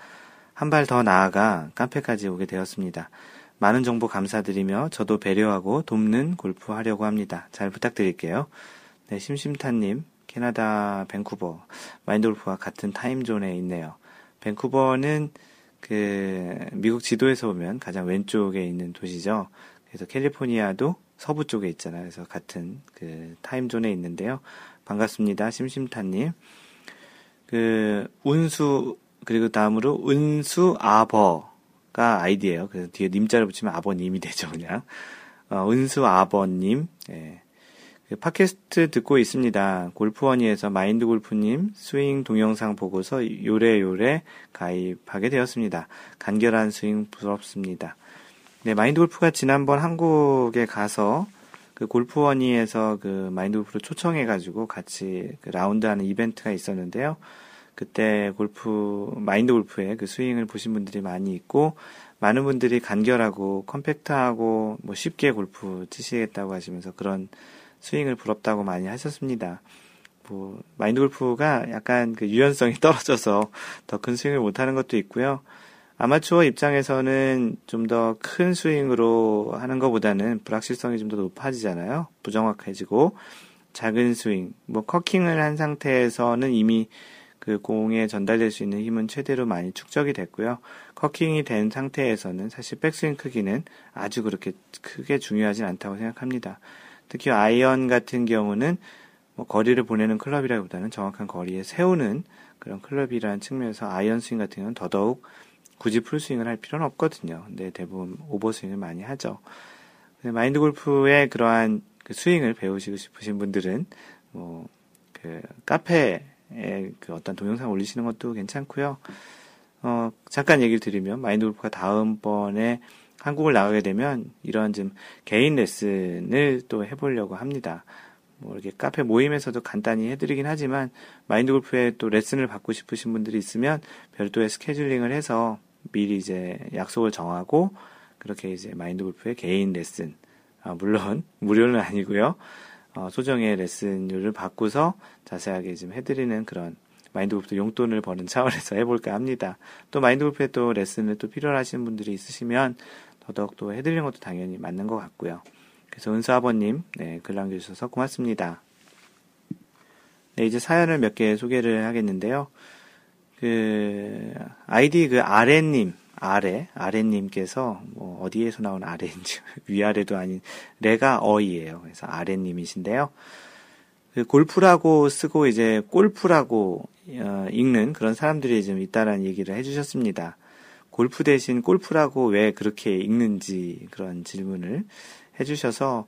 한 발 더 나아가 카페까지 오게 되었습니다. 많은 정보 감사드리며 저도 배려하고 돕는 골프 하려고 합니다. 잘 부탁드릴게요. 네, 심심타님, 캐나다 밴쿠버, 마인드 골프와 같은 타임존에 있네요. 밴쿠버는 그, 미국 지도에서 보면 가장 왼쪽에 있는 도시죠. 그래서 캘리포니아도 서부 쪽에 있잖아요. 그래서 같은 그 타임존에 있는데요. 반갑습니다. 심심타님. 그, 운수, 그리고 다음으로 은수 아버, 가 아이디예요. 그래서 뒤에 님자를 붙이면 아버님이 되죠, 그냥. 어, 은수 아버님. 예. 그 팟캐스트 듣고 있습니다. 골프원이에서 마인드 골프님 스윙 동영상 보고서 요래요래 가입하게 되었습니다. 간결한 스윙 부럽습니다. 네, 마인드 골프가 지난번 한국에 가서 그 골프원이에서 그 마인드 골프를 초청해가지고 같이 그 라운드하는 이벤트가 있었는데요. 그때 골프 마인드 골프의 그 스윙을 보신 분들이 많이 있고 많은 분들이 간결하고 컴팩트하고 뭐 쉽게 골프 치시겠다고 하시면서 그런 스윙을 부럽다고 많이 하셨습니다. 뭐 마인드 골프가 약간 그 유연성이 떨어져서 더 큰 스윙을 못 하는 것도 있고요. 아마추어 입장에서는 좀 더 큰 스윙으로 하는 것보다는 불확실성이 좀 더 높아지잖아요. 부정확해지고 작은 스윙, 뭐 코킹을 한 상태에서는 이미 그 공에 전달될 수 있는 힘은 최대로 많이 축적이 됐고요. 코킹이 된 상태에서는 사실 백스윙 크기는 아주 그렇게 크게 중요하진 않다고 생각합니다. 특히 아이언 같은 경우는 뭐 거리를 보내는 클럽이라기보다는 정확한 거리에 세우는 그런 클럽이라는 측면에서 아이언 스윙 같은 경우는 더더욱 굳이 풀스윙을 할 필요는 없거든요. 근데 대부분 오버스윙을 많이 하죠. 마인드 골프의 그러한 그 스윙을 배우시고 싶으신 분들은 뭐 그 카페에 그 어떤 동영상 올리시는 것도 괜찮고요. 어 잠깐 얘기를 드리면 마인드 골프가 다음번에 한국을 나가게 되면 이런 좀 개인 레슨을 또 해보려고 합니다. 뭐 이렇게 카페 모임에서도 간단히 해드리긴 하지만 마인드 골프에 또 레슨을 받고 싶으신 분들이 있으면 별도의 스케줄링을 해서 미리 이제 약속을 정하고 그렇게 이제 마인드 골프의 개인 레슨 아, 물론 무료는 아니고요. 어, 소정의 레슨료를 받고서 자세하게 좀 해드리는 그런 마인드 골프 용돈을 버는 차원에서 해볼까 합니다. 또 마인드 골프에 또 레슨을 또 필요로 하시는 분들이 있으시면 더더욱 또 해드리는 것도 당연히 맞는 것 같고요. 그래서 은수 아버님, 네, 글 남겨주셔서 고맙습니다. 네, 이제 사연을 몇 개 소개를 하겠는데요. 그, 아이디 그 아래님, 아래, 아래님께서, 뭐, 어디에서 나온 아래인지, 위아래도 아닌, 레가 어이예요 그래서 아래님이신데요. 그 골프라고 쓰고 이제 골프라고 어, 읽는 그런 사람들이 좀 있다라는 얘기를 해주셨습니다. 골프 대신 골프라고 왜 그렇게 읽는지 그런 질문을 해주셔서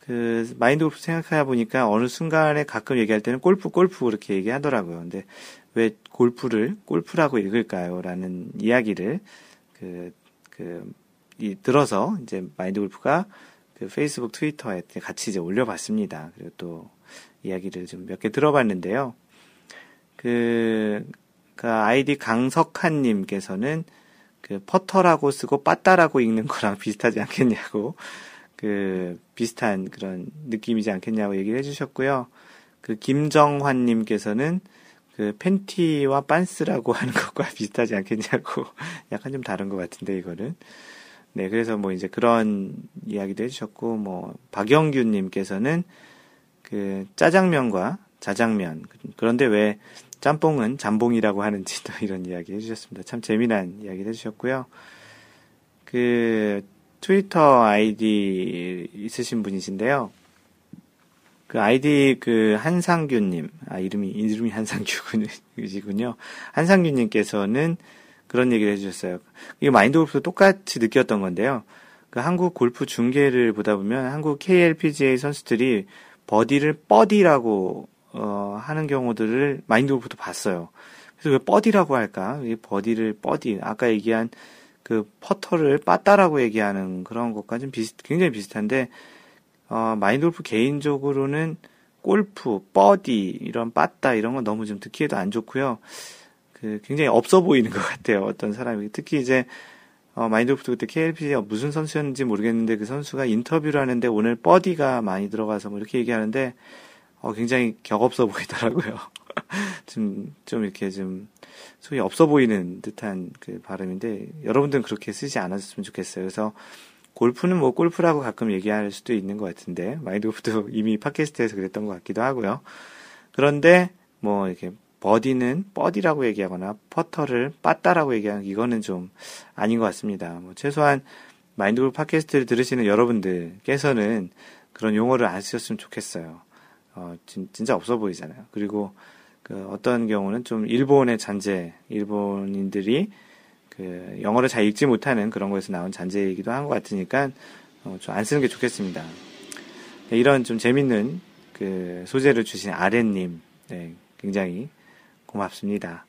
그 마인드 골프 생각해 보니까 어느 순간에 가끔 얘기할 때는 골프 골프 그렇게 얘기하더라고요. 근데 왜 골프를 골프라고 읽을까요? 라는 이야기를 그, 그, 이, 들어서 이제 마인드 골프가 그 페이스북 트위터에 같이 이제 올려봤습니다. 그리고 또 이야기를 좀 몇 개 들어봤는데요. 그, 그 아이디 강석한님께서는 그 퍼터라고 쓰고 빠따라고 읽는 거랑 비슷하지 않겠냐고 그 비슷한 그런 느낌이지 않겠냐고 얘기를 해주셨고요. 그 김정환님께서는 그 팬티와 빤스라고 하는 것과 비슷하지 않겠냐고 약간 좀 다른 것 같은데 이거는 네 그래서 뭐 이제 그런 이야기도 해주셨고 뭐 박영규님께서는 그 짜장면과 자장면 그런데 왜 짬뽕은 잠봉이라고 하는지 또 이런 이야기 해주셨습니다. 참 재미난 이야기를 해주셨고요. 그 트위터 아이디 있으신 분이신데요. 그 아이디 그 한상규님, 아 이름이 이름이 한상규군요. 한상규님께서는 그런 얘기를 해주셨어요. 이거 마인드 골프도 똑같이 느꼈던 건데요. 그 한국 골프 중계를 보다 보면 한국 KLPGA 선수들이 버디를 뻐디라고 어, 하는 경우들을 마인드 골프도 봤어요. 그래서 왜 뻐디라고 할까? 이 버디를 뻐디. 아까 얘기한 그 퍼터를 빠따라고 얘기하는 그런 것과 좀 비슷, 굉장히 비슷한데, 어, 마인드 골프 개인적으로는 골프, 뻐디, 이런 빠따, 이런 건 너무 좀 듣기에도 안 좋고요. 그, 굉장히 없어 보이는 것 같아요. 어떤 사람이. 특히 이제, 어, 마인드 골프도 그때 KLP가 무슨 선수였는지 모르겠는데 그 선수가 인터뷰를 하는데 오늘 뻐디가 많이 들어가서 뭐 이렇게 얘기하는데, 어, 굉장히 격없어 보이더라고요. 좀, 좀 이렇게 좀, 속이 없어 보이는 듯한 그 발음인데, 여러분들은 그렇게 쓰지 않았으면 좋겠어요. 그래서, 골프는 뭐 골프라고 가끔 얘기할 수도 있는 것 같은데, 마인드 골프도 이미 팟캐스트에서 그랬던 것 같기도 하고요. 그런데, 뭐, 이렇게, 버디는 뻐디라고 얘기하거나, 퍼터를 빠따라고 얘기하는, 이거는 좀 아닌 것 같습니다. 뭐, 최소한, 마인드 골프 팟캐스트를 들으시는 여러분들께서는 그런 용어를 안 쓰셨으면 좋겠어요. 어, 진, 진짜 없어 보이잖아요. 그리고 그 어떤 경우는 좀 일본의 잔재, 일본인들이 그 영어를 잘 읽지 못하는 그런 거에서 나온 잔재이기도 한 것 같으니까 어, 좀 안 쓰는 게 좋겠습니다. 네, 이런 좀 재밌는 그 소재를 주신 아렌님, 네, 굉장히 고맙습니다.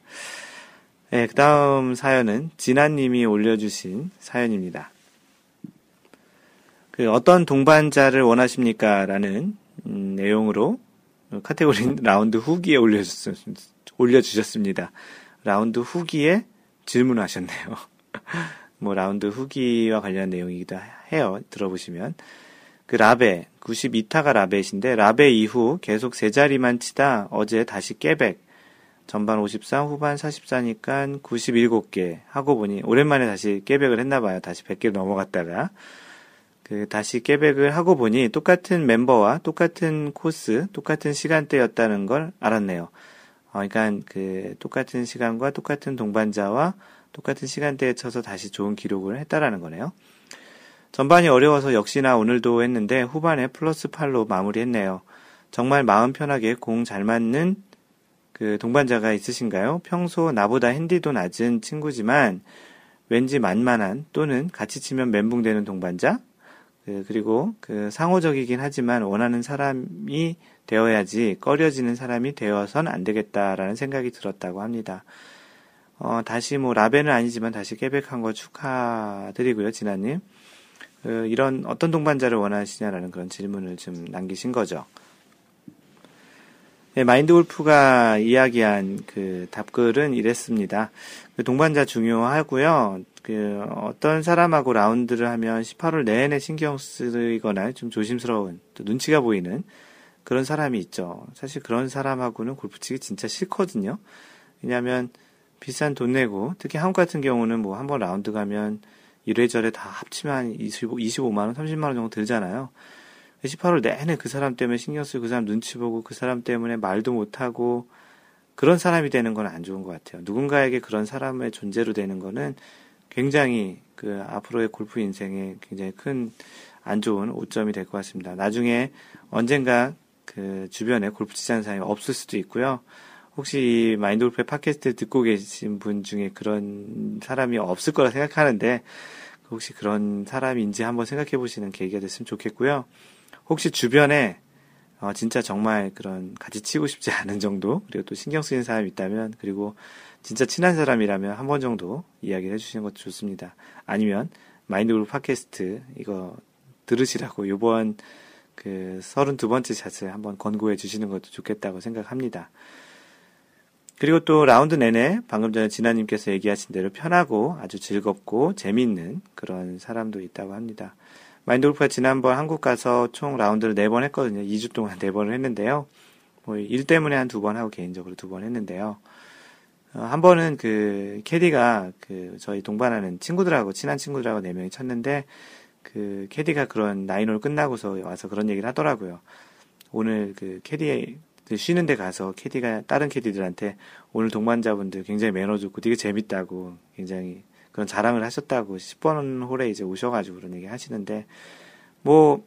네, 그 다음 사연은 진아님이 올려주신 사연입니다. 그 어떤 동반자를 원하십니까? 라는 음, 내용으로 카테고리 라운드 후기에 올려주셨, 올려주셨습니다. 라운드 후기에 질문하셨네요. 뭐 라운드 후기와 관련한 내용이기도 해요. 들어보시면. 그 라베, 92타가 라베이신데 라베 이후 계속 세 자리만 치다 어제 다시 깨백. 전반 53, 후반 44니까 97개 하고 보니 오랜만에 다시 깨백을 했나 봐요. 다시 100개 넘어갔다가 그 다시 깨백을 하고 보니 똑같은 멤버와 똑같은 코스, 똑같은 시간대였다는 걸 알았네요. 어, 그러니까 그 똑같은 시간과 똑같은 동반자와 똑같은 시간대에 쳐서 다시 좋은 기록을 했다라는 거네요. 전반이 어려워서 역시나 오늘도 했는데 후반에 플러스 8로 마무리했네요. 정말 마음 편하게 공 잘 맞는 그 동반자가 있으신가요? 평소 나보다 핸디도 낮은 친구지만 왠지 만만한 또는 같이 치면 멘붕되는 동반자? 그, 그리고 그 상호적이긴 하지만 원하는 사람이 되어야지 꺼려지는 사람이 되어선 안 되겠다라는 생각이 들었다고 합니다. 어, 다시 뭐 라벤은 아니지만 다시 깨백한 거 축하드리고요, 진아님. 그, 이런 어떤 동반자를 원하시냐라는 그런 질문을 좀 남기신 거죠. 네, 마인드 골프가 이야기한 그 답글은 이랬습니다. 그 동반자 중요하고요. 그 어떤 사람하고 라운드를 하면 18홀 내내 신경 쓰이거나 좀 조심스러운 또 눈치가 보이는 그런 사람이 있죠. 사실 그런 사람하고는 골프 치기 진짜 싫거든요. 왜냐하면 비싼 돈 내고 특히 한국 같은 경우는 뭐 한 번 라운드 가면 이래저래 다 합치면 한 25, 25만 원, 30만 원 정도 들잖아요. 18월 내내 그 사람 때문에 신경 쓰고 그 사람 눈치 보고 그 사람 때문에 말도 못 하고 그런 사람이 되는 건 안 좋은 것 같아요. 누군가에게 그런 사람의 존재로 되는 거는 굉장히 그 앞으로의 골프 인생에 굉장히 큰 안 좋은 오점이 될 것 같습니다. 나중에 언젠가 그 주변에 골프 치자는 사람이 없을 수도 있고요. 혹시 이 마인드 골프의 팟캐스트 듣고 계신 분 중에 그런 사람이 없을 거라 생각하는데 혹시 그런 사람인지 한번 생각해 보시는 계기가 됐으면 좋겠고요. 혹시 주변에 어, 진짜 정말 그런 같이 치고 싶지 않은 정도 그리고 또 신경 쓰이는 사람이 있다면 그리고 진짜 친한 사람이라면 한 번 정도 이야기를 해주시는 것도 좋습니다. 아니면 마인드 그룹 팟캐스트 이거 들으시라고 요번 그 32번째 샷을 한번 권고해 주시는 것도 좋겠다고 생각합니다. 그리고 또 라운드 내내 방금 전에 진아님께서 얘기하신 대로 편하고 아주 즐겁고 재미있는 그런 사람도 있다고 합니다. 마인드 골프가 지난번 한국 가서 총 라운드를 네 번 했거든요. 2주 동안 네 번을 했는데요. 뭐 일 때문에 한 두 번 하고 개인적으로 두 번 했는데요. 어, 한 번은 그 캐디가 그 저희 동반하는 친구들하고 친한 친구들하고 네 명이 쳤는데 그 캐디가 그런 나인홀 끝나고서 와서 그런 얘기를 하더라고요. 오늘 그 캐디 쉬는 데 가서 캐디가 다른 캐디들한테 오늘 동반자분들 굉장히 매너 좋고 되게 재밌다고 굉장히 그런 자랑을 하셨다고 10번 홀에 이제 오셔가지고 그런 얘기 하시는데 뭐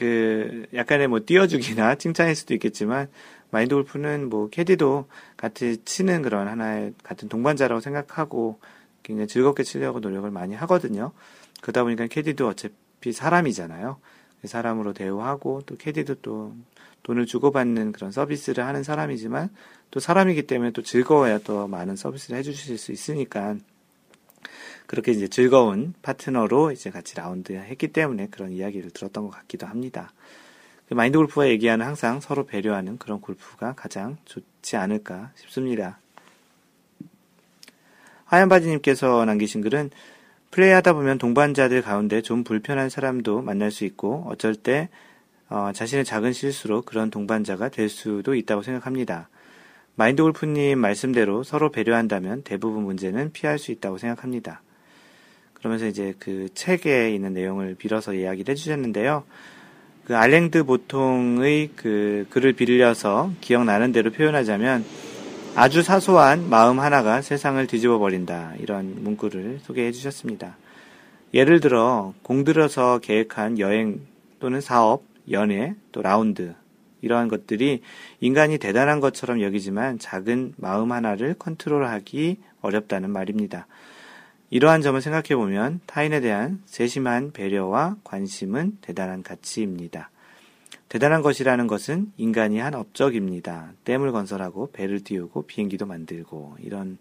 그 약간의 뭐 띄워주기나 칭찬일 수도 있겠지만 마인드 골프는 뭐 캐디도 같이 치는 그런 하나의 같은 동반자라고 생각하고 굉장히 즐겁게 치려고 노력을 많이 하거든요. 그러다 보니까 캐디도 어차피 사람이잖아요. 그 사람으로 대우하고 또 캐디도 또 돈을 주고받는 그런 서비스를 하는 사람이지만 또 사람이기 때문에 또 즐거워야 또 많은 서비스를 해주실 수 있으니까 그렇게 이제 즐거운 파트너로 이제 같이 라운드 했기 때문에 그런 이야기를 들었던 것 같기도 합니다. 그 마인드 골프가 얘기하는 항상 서로 배려하는 그런 골프가 가장 좋지 않을까 싶습니다. 하얀바지님께서 남기신 글은 플레이하다 보면 동반자들 가운데 좀 불편한 사람도 만날 수 있고 어쩔 때 어, 자신의 작은 실수로 그런 동반자가 될 수도 있다고 생각합니다. 마인드 골프님 말씀대로 서로 배려한다면 대부분 문제는 피할 수 있다고 생각합니다. 그러면서 이제 그 책에 있는 내용을 빌어서 이야기를 해주셨는데요. 그 알랭드 보통의 그 글을 빌려서 기억나는 대로 표현하자면 아주 사소한 마음 하나가 세상을 뒤집어 버린다. 이런 문구를 소개해 주셨습니다. 예를 들어 공들여서 계획한 여행 또는 사업, 연애, 또 라운드 이러한 것들이 인간이 대단한 것처럼 여기지만 작은 마음 하나를 컨트롤하기 어렵다는 말입니다. 이러한 점을 생각해 보면 타인에 대한 세심한 배려와 관심은 대단한 가치입니다. 대단한 것이라는 것은 인간이 한 업적입니다. 댐을 건설하고 배를 띄우고 비행기도 만들고 이런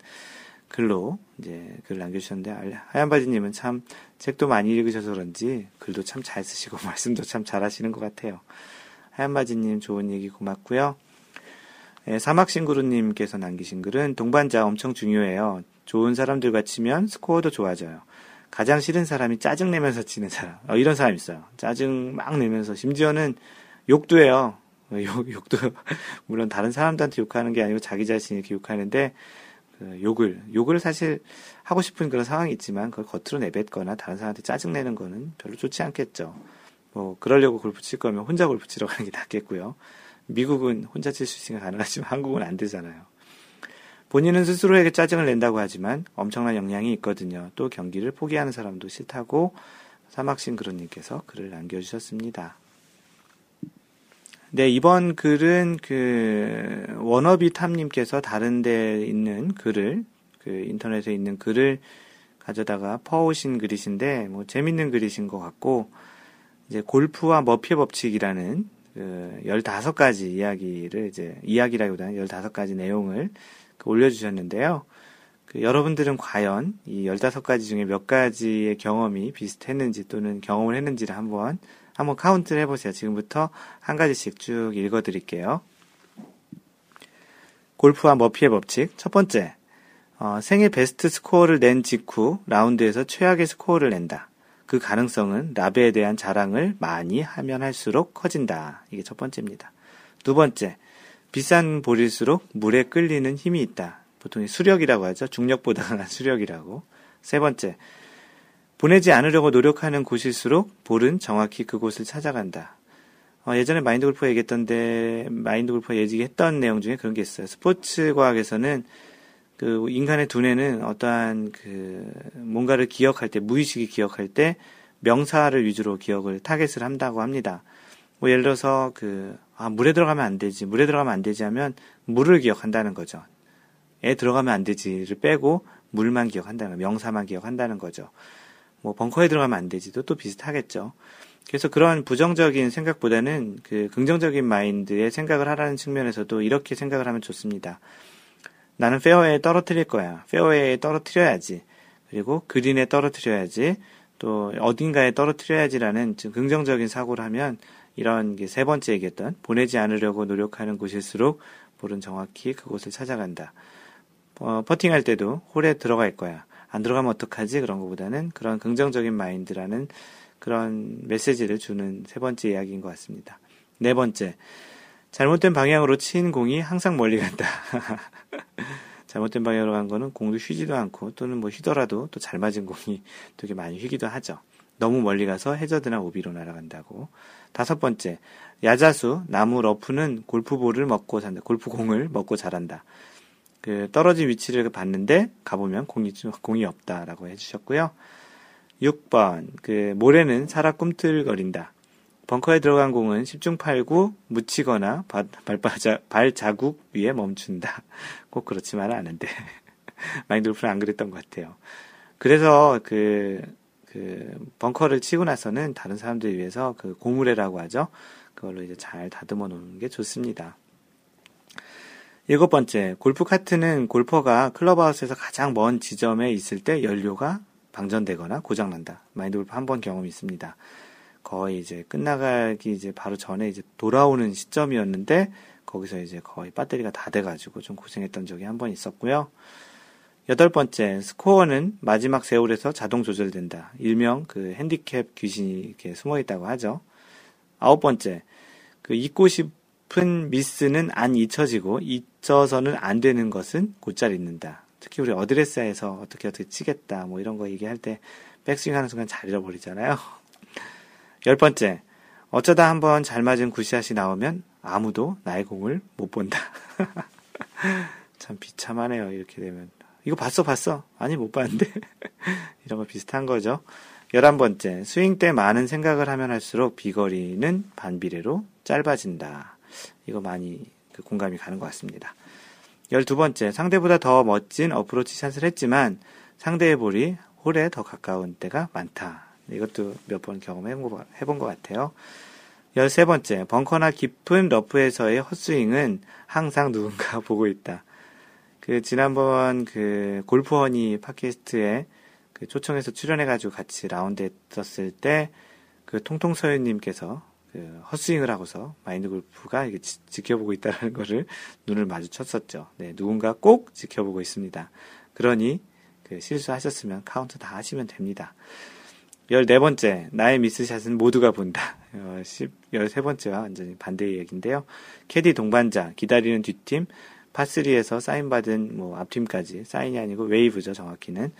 글로 이제 글을 남겨주셨는데 하얀바지님은 참 책도 많이 읽으셔서 그런지 글도 참 잘 쓰시고 말씀도 참 잘하시는 것 같아요. 하얀바지님 좋은 얘기 고맙고요. 예, 사막싱구루님께서 남기신 글은 동반자 엄청 중요해요. 좋은 사람들과 치면 스코어도 좋아져요. 가장 싫은 사람이 짜증내면서 치는 사람. 어, 이런 사람 있어요. 짜증 막 내면서 심지어는 욕도 해요. 어, 욕, 욕도 물론 다른 사람들한테 욕하는 게 아니고 자기 자신이 욕하는데 그 욕을 욕을 사실 하고 싶은 그런 상황이 있지만 그걸 겉으로 내뱉거나 다른 사람한테 짜증 내는 거는 별로 좋지 않겠죠. 뭐 그러려고 골프 칠 거면 혼자 골프 치러 가는 게 낫겠고요. 미국은 혼자 칠 수 있으니까 가능하지만 한국은 안 되잖아요. 본인은 스스로에게 짜증을 낸다고 하지만 엄청난 영향이 있거든요. 또 경기를 포기하는 사람도 싫다고 사막신 그런님께서 글을 남겨주셨습니다. 네, 이번 글은 그 워너비 탐님께서 다른 데 있는 글을 그 인터넷에 있는 글을 가져다가 퍼오신 글이신데 뭐 재밌는 글이신 것 같고 이제 골프와 머피의 법칙이라는 그 15가지 이야기를 이제 이야기라기보다는 15가지 내용을 그 올려주셨는데요. 그 여러분들은 과연 이 15가지 중에 몇 가지의 경험이 비슷했는지 또는 경험을 했는지를 한번 한번 카운트를 해보세요. 지금부터 한 가지씩 쭉 읽어드릴게요. 골프와 머피의 법칙. 첫 번째, 어, 생애 베스트 스코어를 낸 직후 라운드에서 최악의 스코어를 낸다. 그 가능성은 라베에 대한 자랑을 많이 하면 할수록 커진다. 이게 첫 번째입니다. 두 번째, 비싼 볼일수록 물에 끌리는 힘이 있다. 보통 수력이라고 하죠. 중력보다 강한 수력이라고. 세 번째, 보내지 않으려고 노력하는 곳일수록 볼은 정확히 그곳을 찾아간다. 어, 예전에 마인드 골프 얘기했던데 마인드 골프 얘기했던 내용 중에 그런 게 있어요. 스포츠 과학에서는 그 인간의 두뇌는 어떠한 그 뭔가를 기억할 때 무의식이 기억할 때 명사를 위주로 기억을 target을 한다고 합니다. 뭐 예를 들어서 그 아, 물에 들어가면 안 되지, 물에 들어가면 안 되지 하면 물을 기억한다는 거죠. 에 들어가면 안 되지를 빼고 물만 기억한다는 명사만 기억한다는 거죠. 뭐 벙커에 들어가면 안 되지도 또 비슷하겠죠. 그래서 그런 부정적인 생각보다는 그 긍정적인 마인드의 생각을 하라는 측면에서도 이렇게 생각을 하면 좋습니다. 나는 페어웨이에 떨어뜨릴 거야. 페어웨이에 떨어뜨려야지. 그리고 그린에 떨어뜨려야지. 또 어딘가에 떨어뜨려야지라는 긍정적인 사고를 하면 이런 세 번째 얘기했던 보내지 않으려고 노력하는 곳일수록 볼은 정확히 그곳을 찾아간다. 어, 퍼팅할 때도 홀에 들어갈 거야. 안 들어가면 어떡하지? 그런 것보다는 그런 긍정적인 마인드라는 그런 메시지를 주는 세 번째 이야기인 것 같습니다. 네 번째. 잘못된 방향으로 친 공이 항상 멀리 간다. 잘못된 방향으로 간 거는 공도 휘지도 않고 또는 뭐 휘더라도 또 잘 맞은 공이 되게 많이 휘기도 하죠. 너무 멀리 가서 해저드나 오비로 날아간다고. 다섯 번째. 야자수, 나무 러프는 골프볼을 먹고 산다. 골프공을 먹고 자란다. 그 떨어진 위치를 봤는데 가보면 공이 공이 없다라고 해주셨고요. 6번 그 모래는 살아 꿈틀거린다. 벙커에 들어간 공은 10중 8구 묻히거나 발바자, 발자국 위에 멈춘다. 꼭 그렇지만은 않은데 마인드 골프는 안 그랬던 것 같아요. 그래서 그, 그 벙커를 치고 나서는 다른 사람들 위해서 그 고무래라고 하죠. 그걸로 이제 잘 다듬어 놓는 게 좋습니다. 일곱 번째, 골프 카트는 골퍼가 클럽하우스에서 가장 먼 지점에 있을 때 연료가 방전되거나 고장난다. 마인드 골프 한 번 경험이 있습니다. 거의 이제 끝나가기 이제 바로 전에 이제 돌아오는 시점이었는데 거기서 이제 거의 배터리가 다 돼가지고 좀 고생했던 적이 한 번 있었고요. 여덟 번째, 스코어는 마지막 세월에서 자동 조절된다. 일명 그 핸디캡 귀신이 이렇게 숨어 있다고 하죠. 아홉 번째, 그 잊고 싶 은 미스는 안 잊혀지고 잊혀서는 안 되는 것은 곧잘 잊는다. 특히 우리 어드레스에서 어떻게 어떻게 치겠다 뭐 이런 거 얘기할 때 백스윙 하는 순간 잘 잃어버리잖아요. 열 번째, 어쩌다 한번 잘 맞은 굿샷이 나오면 아무도 나의 공을 못 본다. 참 비참하네요. 이렇게 되면. 이거 봤어, 봤어? 아니, 못 봤는데. 이런 거 비슷한 거죠. 열한 번째, 스윙 때 많은 생각을 하면 할수록 비거리는 반비례로 짧아진다. 이거 많이 그 공감이 가는 것 같습니다. 열두 번째, 상대보다 더 멋진 어프로치 샷을 했지만 상대의 볼이 홀에 더 가까운 때가 많다. 이것도 몇 번 경험해본 것 같아요. 열세 번째, 벙커나 깊은 러프에서의 헛스윙은 항상 누군가 보고 있다. 그, 지난번 그, 골프원이 팟캐스트에 그 초청해서 출연해가지고 같이 라운드 했었을 때, 그 통통서연님께서 그 헛스윙을 하고서 마인드 골프가 이게 지, 지켜보고 있다는 거를 눈을 마주쳤었죠. 네, 누군가 꼭 지켜보고 있습니다. 그러니 그 실수하셨으면 카운트 다 하시면 됩니다. 14번째, 나의 미스샷은 모두가 본다. 어, 10, 13번째와 완전히 반대의 얘기인데요. 캐디 동반자, 기다리는 뒷팀, 파3에서 사인받은 뭐 앞팀까지, 사인이 아니고 wave죠, 정확히는.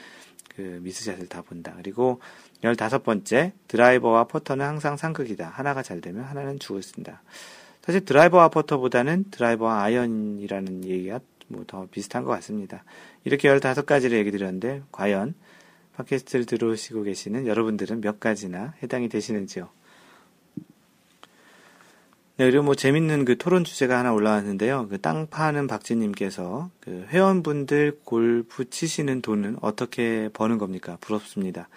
그 미스샷을 다 본다. 그리고 15번째, 드라이버와 퍼터는 항상 상극이다. 하나가 잘 되면 하나는 죽을 쑨다. 사실 드라이버와 퍼터보다는 드라이버와 아이언이라는 얘기가 뭐 더 비슷한 것 같습니다. 이렇게 15가지를 얘기 드렸는데, 과연 팟캐스트를 들어오시고 계시는 여러분들은 몇 가지나 해당이 되시는지요? 네, 그리고 뭐 재밌는 그 토론 주제가 하나 올라왔는데요. 그 땅 파는 박지님께서 그 회원분들 골프 치시는 돈은 어떻게 버는 겁니까? 부럽습니다.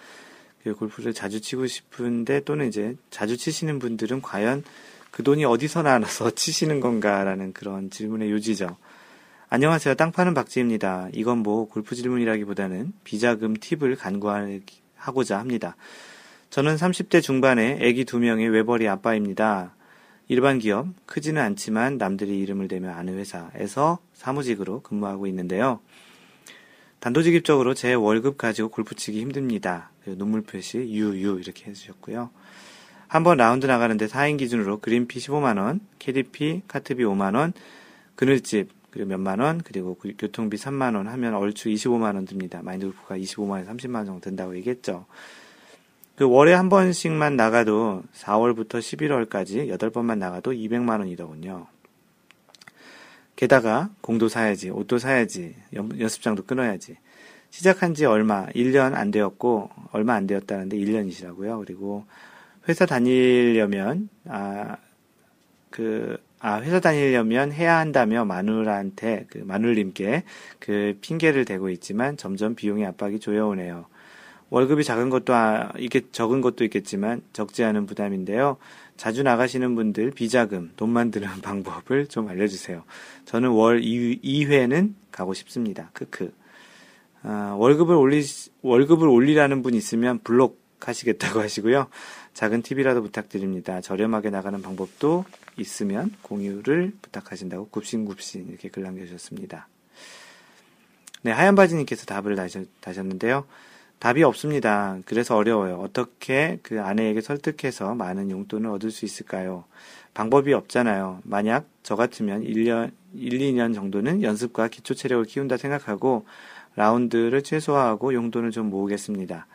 그 골프를 자주 치고 싶은데 또는 이제 자주 치시는 분들은 과연 그 돈이 어디서 나와서 치시는 건가라는 그런 질문의 요지죠. 안녕하세요. 땅 파는 박지입니다. 이건 뭐 골프 질문이라기보다는 비자금 팁을 간구하고자 합니다. 저는 30대 중반에 아기 두 명의 외벌이 아빠입니다. 일반 기업, 크지는 않지만 남들이 이름을 대며 아는 회사에서 사무직으로 근무하고 있는데요. 단도직입적으로 제 월급 가지고 골프 치기 힘듭니다. 그 눈물 표시 유유 이렇게 해주셨고요. 한번 라운드 나가는데 4인 기준으로 그린피 15만원, 캐디피, 카트비 5만원, 그늘집 그리고 몇만원, 그리고 교통비 3만원 하면 얼추 25만원 듭니다. 마인드 골프가 25만원, 30만원 정도 든다고 얘기했죠. 그 월에 한 번씩만 나가도 4월부터 11월까지 8번만 나가도 200만 원이더군요. 게다가 공도 사야지, 옷도 사야지, 연습장도 끊어야지. 시작한 지 얼마, 1년 안 되었고, 얼마 안 되었다는데 1년이시라고요. 그리고 회사 다니려면, 아, 그, 아, 회사 다니려면 해야 한다며 마누라한테, 그 마눌님께 그 핑계를 대고 있지만 점점 비용의 압박이 조여오네요. 월급이 작은 것도 아, 이게 적은 것도 있겠지만 적지 않은 부담인데요. 자주 나가시는 분들 비자금 돈 만드는 방법을 좀 알려주세요. 저는 월 2, 회는 가고 싶습니다. 크크. 아, 월급을 올리 월급을 올리라는 분 있으면 블록 하시겠다고 하시고요. 작은 팁이라도 부탁드립니다. 저렴하게 나가는 방법도 있으면 공유를 부탁하신다고 굽신굽신 이렇게 글 남겨주셨습니다. 네, 하얀 바지님께서 답을 다셨, 다셨는데요. 답이 없습니다. 그래서 어려워요. 어떻게 그 아내에게 설득해서 많은 용돈을 얻을 수 있을까요? 방법이 없잖아요. 만약 저 같으면 1년, 1, 2년 정도는 연습과 기초 체력을 키운다 생각하고 라운드를 최소화하고 용돈을 좀 모으겠습니다.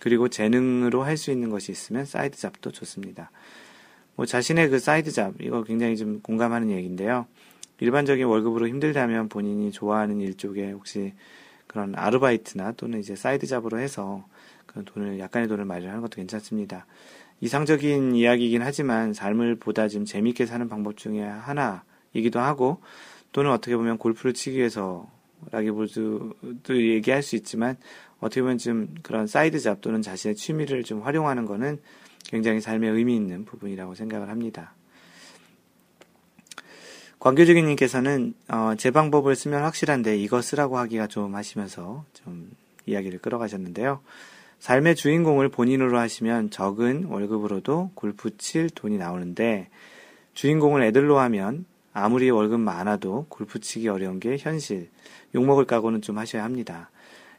그리고 재능으로 할 수 있는 것이 있으면 side job도 좋습니다. 뭐 자신의 그 side job, 이거 굉장히 좀 공감하는 얘기인데요. 일반적인 월급으로 힘들다면 본인이 좋아하는 일 쪽에 혹시 그런 아르바이트나 또는 이제 side job으로 해서 그 돈을 약간의 돈을 마련하는 것도 괜찮습니다. 이상적인 이야기이긴 하지만 삶을 보다 좀 재밌게 사는 방법 중에 하나이기도 하고 또는 어떻게 보면 골프를 치기 위해서 라기보다도 얘기할 수 있지만 어떻게 보면 좀 그런 side job 또는 자신의 취미를 좀 활용하는 거는 굉장히 삶에 의미 있는 부분이라고 생각을 합니다. 광교적인님께서는 어, 제 방법을 쓰면 확실한데 이거 쓰라고 하기가 좀 하시면서 좀 이야기를 끌어가셨는데요. 삶의 주인공을 본인으로 하시면 적은 월급으로도 골프 칠 돈이 나오는데 주인공을 애들로 하면 아무리 월급 많아도 골프 치기 어려운 게 현실. 욕먹을 각오는 좀 하셔야 합니다.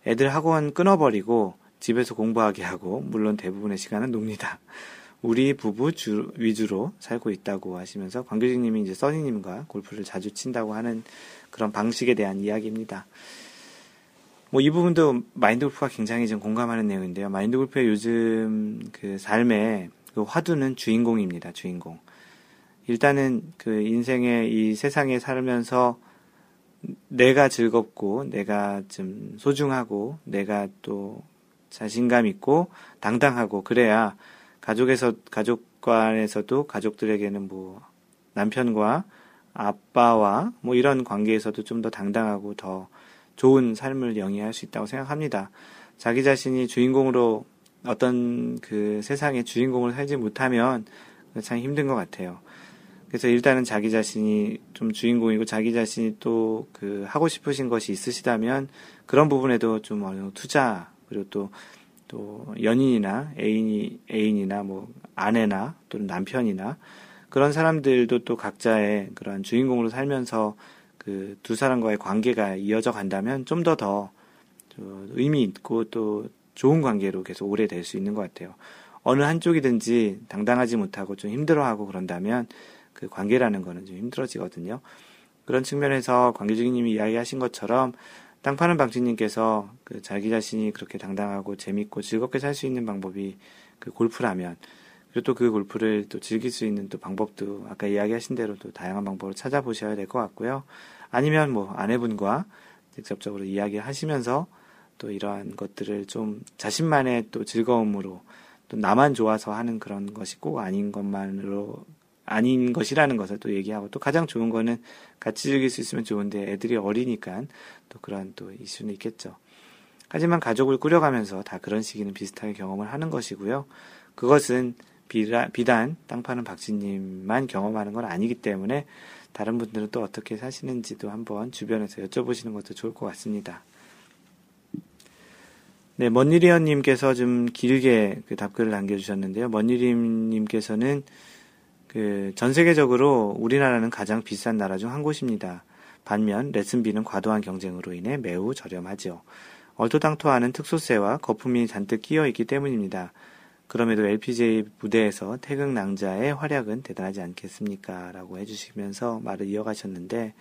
애들 학원 끊어버리고 집에서 공부하게 하고 물론 대부분의 시간은 놉니다. 우리 부부 주, 위주로 살고 있다고 하시면서 광교직님이 이제 써니님과 골프를 자주 친다고 하는 그런 방식에 대한 이야기입니다. 뭐 이 부분도 마인드 골프가 굉장히 좀 공감하는 내용인데요. 마인드 골프의 요즘 그 삶의 그 화두는 주인공입니다. 주인공. 일단은 그 인생의 이 세상에 살면서 내가 즐겁고 내가 좀 소중하고 내가 또 자신감 있고 당당하고 그래야 가족에서 가족 간에서도 가족들에게는 뭐 남편과 아빠와 뭐 이런 관계에서도 좀 더 당당하고 더 좋은 삶을 영위할 수 있다고 생각합니다. 자기 자신이 주인공으로 어떤 그 세상의 주인공을 살지 못하면 참 힘든 것 같아요. 그래서 일단은 자기 자신이 좀 주인공이고 자기 자신이 또 그 하고 싶으신 것이 있으시다면 그런 부분에도 좀 어느 정도 투자 그리고 또또 연인이나 애인이 애인이나 뭐 아내나 또는 남편이나 그런 사람들도 또 각자의 그런 주인공으로 살면서 그 두 사람과의 관계가 이어져 간다면 좀 더 더 의미 있고 또 좋은 관계로 계속 오래 될 수 있는 것 같아요. 어느 한쪽이든지 당당하지 못하고 좀 힘들어하고 그런다면 그 관계라는 거는 좀 힘들어지거든요. 그런 측면에서 관계주기님이 이야기하신 것처럼 땅 파는 방치님께서 그 자기 자신이 그렇게 당당하고 재밌고 즐겁게 살 수 있는 방법이 그 골프라면 그리고 또 그 골프를 또 즐길 수 있는 또 방법도 아까 이야기하신 대로 또 다양한 방법을 찾아보셔야 될 것 같고요. 아니면 뭐 아내분과 직접적으로 이야기하시면서 또 이러한 것들을 좀 자신만의 또 즐거움으로 또 나만 좋아서 하는 그런 것이 꼭 아닌 것만으로 아닌 것이라는 것을 또 얘기하고 또 가장 좋은 거는 같이 즐길 수 있으면 좋은데 애들이 어리니까 또 그런 또 이슈는 있겠죠. 하지만 가족을 꾸려가면서 다 그런 시기는 비슷하게 경험을 하는 것이고요. 그것은 비라, 비단 땅 파는 박쥐님만 경험하는 건 아니기 때문에 다른 분들은 또 어떻게 사시는지도 한번 주변에서 여쭤보시는 것도 좋을 것 같습니다. 네, 먼니리언님께서 좀 길게 그 답글을 남겨주셨는데요. 먼니리님께서는 그 전 세계적으로 우리나라는 가장 비싼 나라 중 한 곳입니다. 반면 레슨비는 과도한 경쟁으로 인해 매우 저렴하죠. 얼토당토하는 특수세와 거품이 잔뜩 끼어 있기 때문입니다. 그럼에도 LPGA 무대에서 태극 낭자의 활약은 대단하지 않겠습니까? 라고 해주시면서 말을 이어가셨는데,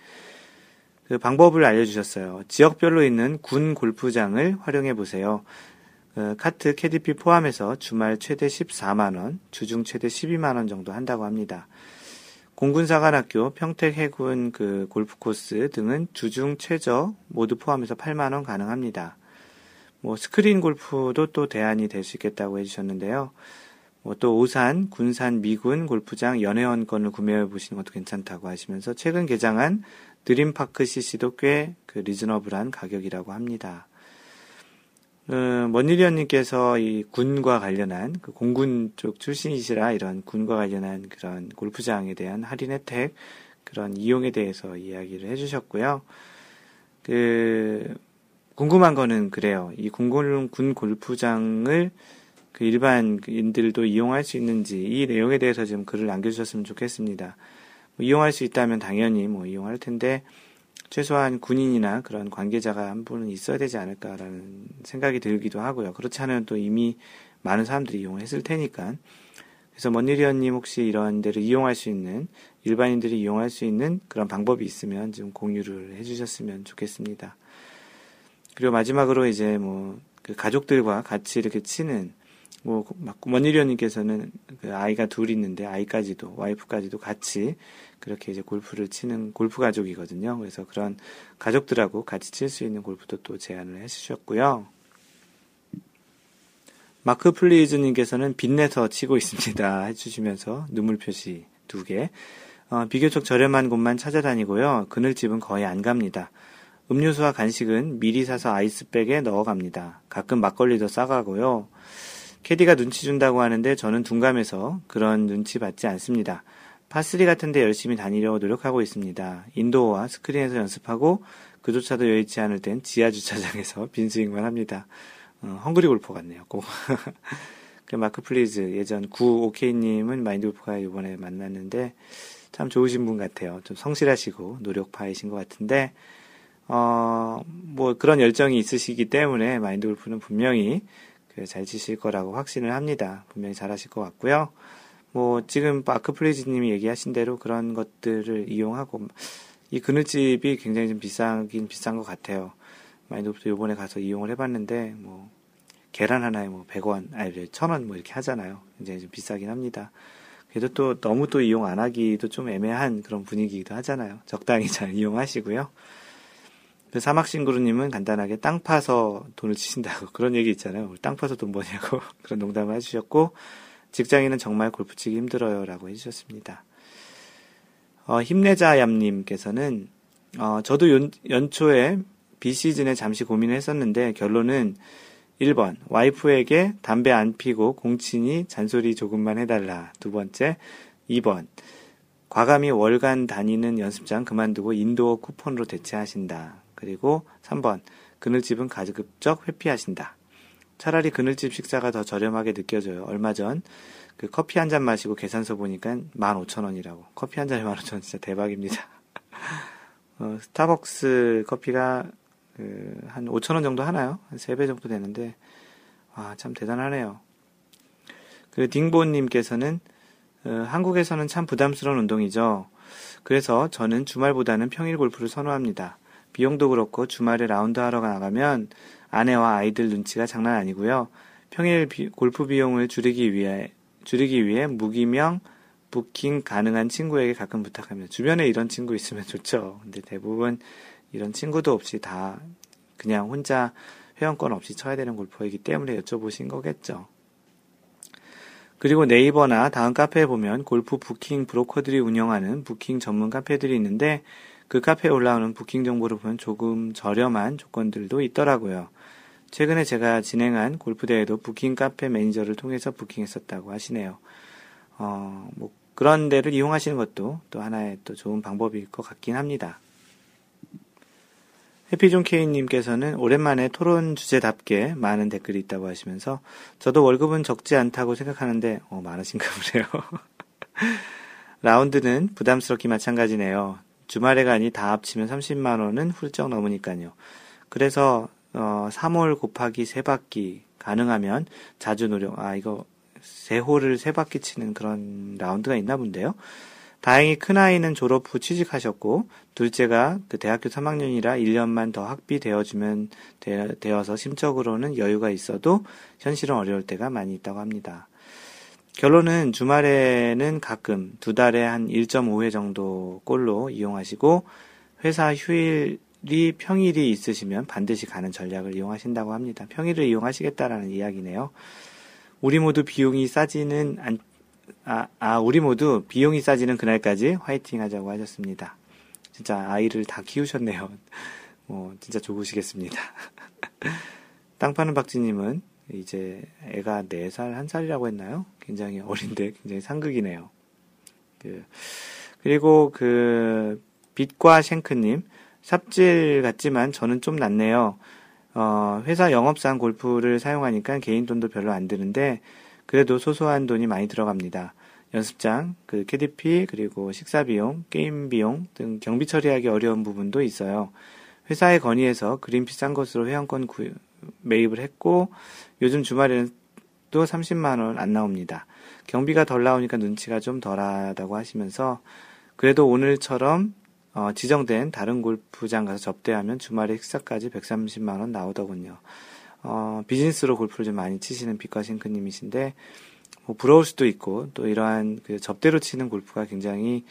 그 방법을 알려주셨어요. 지역별로 있는 군 골프장을 활용해 보세요. 그 카트 caddie fee 포함해서 주말 최대 14만원, 주중 최대 12만원 정도 한다고 합니다. 공군사관학교, 평택 해군 그 골프 코스 등은 주중 최저 모두 포함해서 8만원 가능합니다. 뭐 스크린 골프도 또 대안이 될 수 있겠다고 해주셨는데요. 뭐 또 오산, 군산, 미군 골프장 연회원 권을 구매해 보시는 것도 괜찮다고 하시면서 최근 개장한 드림파크 CC도 꽤 그 리즈너블한 가격이라고 합니다. 어, 먼니리언님께서 이 군과 관련한 그 공군 쪽 출신이시라 이런 군과 관련한 그런 골프장에 대한 할인 혜택 그런 이용에 대해서 이야기를 해주셨고요. 그 궁금한 거는 그래요. 이 공군 군 골프장을 그 일반인들도 이용할 수 있는지 이 내용에 대해서 좀 글을 남겨주셨으면 좋겠습니다. 뭐 이용할 수 있다면 당연히 뭐 이용할 텐데 최소한 군인이나 그런 관계자가 한 분은 있어야 되지 않을까라는 생각이 들기도 하고요. 그렇지 않으면 또 이미 많은 사람들이 이용했을 테니까. 그래서 먼니리언님 혹시 이런 데를 이용할 수 있는 일반인들이 이용할 수 있는 그런 방법이 있으면 좀 공유를 해주셨으면 좋겠습니다. 그리고 마지막으로 이제 뭐, 그 가족들과 같이 이렇게 치는, 뭐, 원일위원님께서는 그 아이가 둘 있는데 아이까지도, 와이프까지도 같이 그렇게 이제 골프를 치는 골프 가족이거든요. 그래서 그런 가족들하고 같이 칠 수 있는 골프도 또 제안을 해주셨고요. 마크 플리즈님께서는 빛내서 치고 있습니다. 해주시면서 눈물 표시 두 개. 어, 비교적 저렴한 곳만 찾아다니고요. 그늘집은 거의 안 갑니다. 음료수와 간식은 미리 사서 아이스백에 넣어갑니다. 가끔 막걸리도 싸가고요. 캐디가 눈치 준다고 하는데 저는 둔감해서 그런 눈치 받지 않습니다. par three 같은데 열심히 다니려고 노력하고 있습니다. indoor와 스크린에서 연습하고 그조차도 여의치 않을 땐 지하 주차장에서 빈스윙만 합니다. 어, hungry 골퍼 같네요. 꼭. 그 mark please 예전 9오케이님은 마인드 골프가 이번에 만났는데 참 좋으신 분 같아요. 좀 성실하시고 노력파이신 것 같은데 어, 뭐 그런 열정이 있으시기 때문에 마인드 골프는 분명히 그 잘 치실 거라고 확신을 합니다. 분명히 잘하실 것 같고요. 뭐 지금 아크플레이즈님이 얘기하신 대로 그런 것들을 이용하고 이 그늘집이 굉장히 좀 비싸긴 비싼 것 같아요. 마인드 골프도 요번에 가서 이용을 해봤는데 뭐 계란 하나에 뭐 100원, 아니 1000원 뭐 이렇게 하잖아요. 굉장히 좀 비싸긴 합니다. 그래도 또 너무 또 이용 안 하기도 좀 애매한 그런 분위기이기도 하잖아요. 적당히 잘 이용하시고요. 그 사막싱그루님은 간단하게 땅 파서 돈을 치신다고 그런 얘기 있잖아요. 땅 파서 돈 버냐고 그런 농담을 해주셨고 직장인은 정말 골프 치기 힘들어요라고 해주셨습니다. 어, 힘내자 얌님께서는 어, 저도 연, 연초에 비시즌에 잠시 고민을 했었는데 결론은 1번 와이프에게 담배 안 피고 공친이 잔소리 조금만 해달라. 두 번째 2번 과감히 월간 다니는 연습장 그만두고 인도어 쿠폰으로 대체하신다. 그리고 3번 그늘집은 가급적 회피하신다. 차라리 그늘집 식사가 더 저렴하게 느껴져요. 얼마 전 그 커피 한 잔 마시고 계산서 보니까 15,000원이라고. 커피 한 잔에 15,000원 진짜 대박입니다. 어, 스타벅스 커피가 그 한 5,000원 정도 하나요? 한 3배 정도 되는데 와, 참 대단하네요. 그 딩보님께서는 어, 한국에서는 참 부담스러운 운동이죠. 그래서 저는 주말보다는 평일 골프를 선호합니다. 비용도 그렇고 주말에 라운드 하러 나가면 아내와 아이들 눈치가 장난 아니고요. 평일 비, 골프 비용을 줄이기 위해 줄이기 위해 무기명 부킹 가능한 친구에게 가끔 부탁합니다. 주변에 이런 친구 있으면 좋죠. 근데 대부분 이런 친구도 없이 다 그냥 혼자 회원권 없이 쳐야 되는 골퍼이기 때문에 여쭤보신 거겠죠. 그리고 네이버나 다음 카페에 보면 골프 부킹 브로커들이 운영하는 부킹 전문 카페들이 있는데 그 카페에 올라오는 부킹 정보를 보면 조금 저렴한 조건들도 있더라고요. 최근에 제가 진행한 골프대회도 부킹 카페 매니저를 통해서 부킹했었다고 하시네요. 어, 뭐 그런 데를 이용하시는 것도 또 하나의 또 좋은 방법일 것 같긴 합니다. 해피존 케이님께서는 오랜만에 토론 주제답게 많은 댓글이 있다고 하시면서 저도 월급은 적지 않다고 생각하는데 어, 많으신가 보네요. 라운드는 부담스럽기 마찬가지네요. 주말에 가니 다 합치면 30만 원은 훌쩍 넘으니까요. 그래서 어, 3월 곱하기 3바퀴 가능하면 자주 노력. 아 이거 세 홀을 세 바퀴 치는 그런 라운드가 있나 본데요. 다행히 큰아이는 졸업 후 취직하셨고 둘째가 그 대학교 3학년이라 1년만 더 학비되어주면 되어서 심적으로는 여유가 있어도 현실은 어려울 때가 많이 있다고 합니다. 결론은 주말에는 가끔 두 달에 한 1.5회 정도 꼴로 이용하시고 회사 휴일이 평일이 있으시면 반드시 가는 전략을 이용하신다고 합니다. 평일을 이용하시겠다라는 이야기네요. 우리 모두 비용이 싸지는 안, 아, 아, 우리 모두 비용이 싸지는 그날까지 화이팅 하자고 하셨습니다. 진짜 아이를 다 키우셨네요. 뭐, 진짜 좋으시겠습니다. 땅 파는 박지님은 이제 애가 4살, 1살이라고 했나요? 굉장히 어린데 굉장히 상극이네요. 그, 그리고 그, 빛과 쉔크님, 삽질 같지만 저는 좀 낫네요. 어, 회사 영업상 골프를 사용하니까 개인 돈도 별로 안 드는데, 그래도 소소한 돈이 많이 들어갑니다. 연습장, 그 KDP, 그리고 식사 비용, 게임 비용 등 경비 처리하기 어려운 부분도 있어요. 회사의 건의에서 그린 비싼 것으로 회원권 구, 매입을 했고, 요즘 주말에는 또 30만 원 안 나옵니다. 경비가 덜 나오니까 눈치가 좀 덜하다고 하시면서, 그래도 오늘처럼 어, 지정된 다른 골프장 가서 접대하면 주말에 식사까지 130만 원 나오더군요. 어, 비즈니스로 골프를 좀 많이 치시는 빛과 싱크님이신데, 뭐 부러울 수도 있고, 또 이러한 그 접대로 치는 골프가 굉장히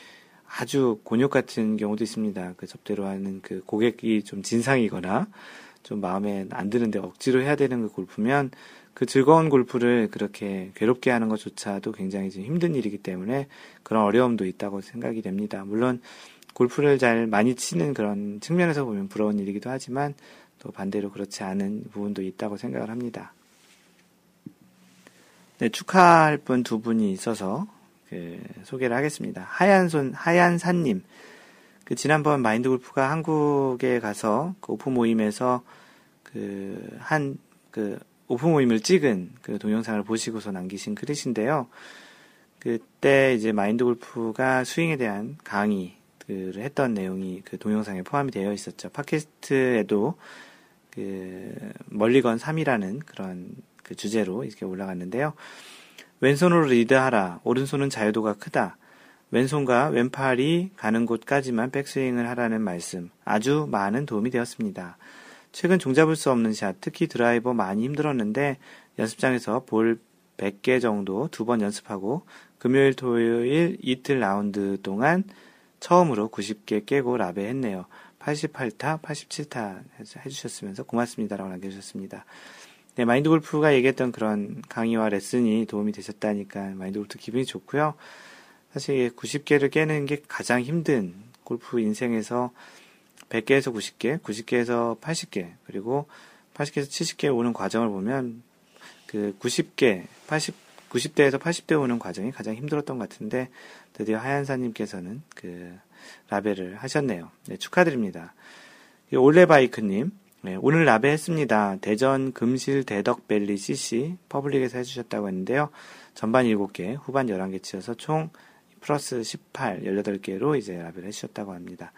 아주 곤욕 같은 경우도 있습니다. 그 접대로 하는 그 고객이 좀 진상이거나, 좀 마음에 안 드는데 억지로 해야 되는 그 골프면 그 즐거운 골프를 그렇게 괴롭게 하는 것조차도 굉장히 좀 힘든 일이기 때문에 그런 어려움도 있다고 생각이 됩니다. 물론 골프를 잘 많이 치는 그런 측면에서 보면 부러운 일이기도 하지만 또 반대로 그렇지 않은 부분도 있다고 생각을 합니다. 네, 축하할 분 두 분이 있어서 그 소개를 하겠습니다. 하얀손 하얀산님 그 지난번 마인드 골프가 한국에 가서 그 오프 모임에서 그 한그 그 오프 모임을 찍은 그 동영상을 보시고서 남기신 글이신데요. 그때 이제 마인드 골프가 스윙에 대한 강의를 했던 내용이 그 동영상에 포함이 되어 있었죠. 팟캐스트에도 그 멀리건 3이라는 그런 그 주제로 이렇게 올라갔는데요. 왼손으로 리드하라. 오른손은 자유도가 크다. 왼손과 왼팔이 가는 곳까지만 백스윙을 하라는 말씀 아주 많은 도움이 되었습니다. 최근 종잡을 수 없는 샷, 특히 드라이버 많이 힘들었는데 연습장에서 볼 100개 정도 두 번 연습하고 금요일, 토요일 이틀 라운드 동안 처음으로 90개 깨고 라베 했네요. 88타, 87타 해주셨으면서 고맙습니다라고 남겨주셨습니다. 네, 마인드 골프가 얘기했던 그런 강의와 레슨이 도움이 되셨다니까 마인드 골프 기분이 좋고요. 사실 90개를 깨는 게 가장 힘든 골프 인생에서 100개에서 90개, 90개에서 80개, 그리고 80개에서 70개 오는 과정을 보면 그 90개, 80, 90대에서 80대 오는 과정이 가장 힘들었던 것 같은데 드디어 하얀사님께서는 그 라베를 하셨네요. 네, 축하드립니다. 올레바이크님, 네, 오늘 라베 했습니다. 대전 금실 대덕밸리 CC public에서 해주셨다고 했는데요. 전반 7개, 후반 11개 치어서 총 플러스 18, 18개로 이제 라베 해주셨다고 합니다.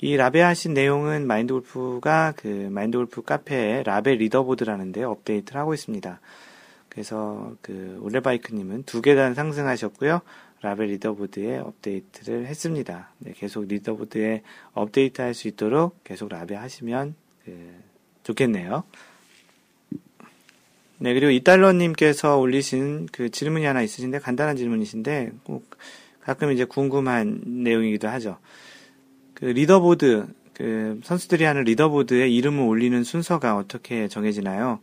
이 라베 하신 내용은 마인드 골프가 그 마인드 골프 카페에 라베 leaderboard라는데 업데이트를 하고 있습니다. 그래서 그 올레바이크님은 두 계단 상승하셨고요. 라베 leaderboard에 업데이트를 했습니다. 네, 계속 leaderboard에 업데이트 할 수 있도록 계속 라베 하시면 그 좋겠네요. 네, 그리고 이달러님께서 올리신 그 질문이 하나 있으신데, 간단한 질문이신데, 꼭 가끔 이제 궁금한 내용이기도 하죠. 그 leaderboard, 그 선수들이 하는 leaderboard에 이름을 올리는 순서가 어떻게 정해지나요?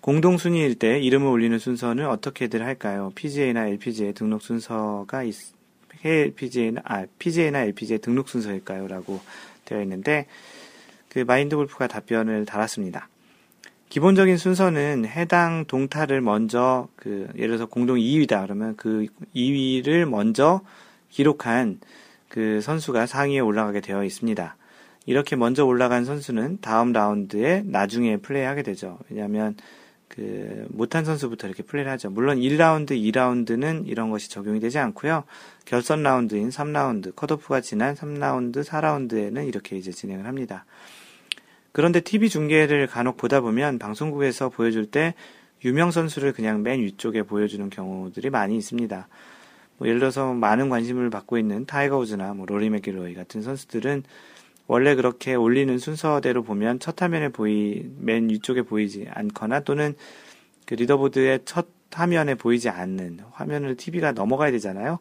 공동 순위일 때 이름을 올리는 순서는 어떻게들 할까요? PGA나 LPGA 등록 순서가 있, PGA나 아 PGA나 LPGA 등록 순서일까요? 라고 되어 있는데 그 마인드 골프가 답변을 달았습니다. 기본적인 순서는 해당 동타를 먼저 그 예를 들어서 공동 2위다 그러면 그 2위를 먼저 기록한 그 선수가 상위에 올라가게 되어 있습니다. 이렇게 먼저 올라간 선수는 다음 라운드에 나중에 플레이하게 되죠. 왜냐하면 그 못한 선수부터 이렇게 플레이를 하죠. 물론 1라운드, 2라운드는 이런 것이 적용이 되지 않고요. 결선 라운드인 3라운드, 컷오프가 지난 3라운드, 4라운드에는 이렇게 이제 진행을 합니다. 그런데 TV 중계를 간혹 보다 보면 방송국에서 보여줄 때 유명 선수를 그냥 맨 위쪽에 보여주는 경우들이 많이 있습니다. 뭐 예를 들어서 많은 관심을 받고 있는 타이거 우즈나 뭐 로리 맥길로이 같은 선수들은 원래 그렇게 올리는 순서대로 보면 첫 화면에 보이 맨 위쪽에 보이지 않거나 또는 그 leaderboard의 첫 화면에 보이지 않는 화면을 TV가 넘어가야 되잖아요.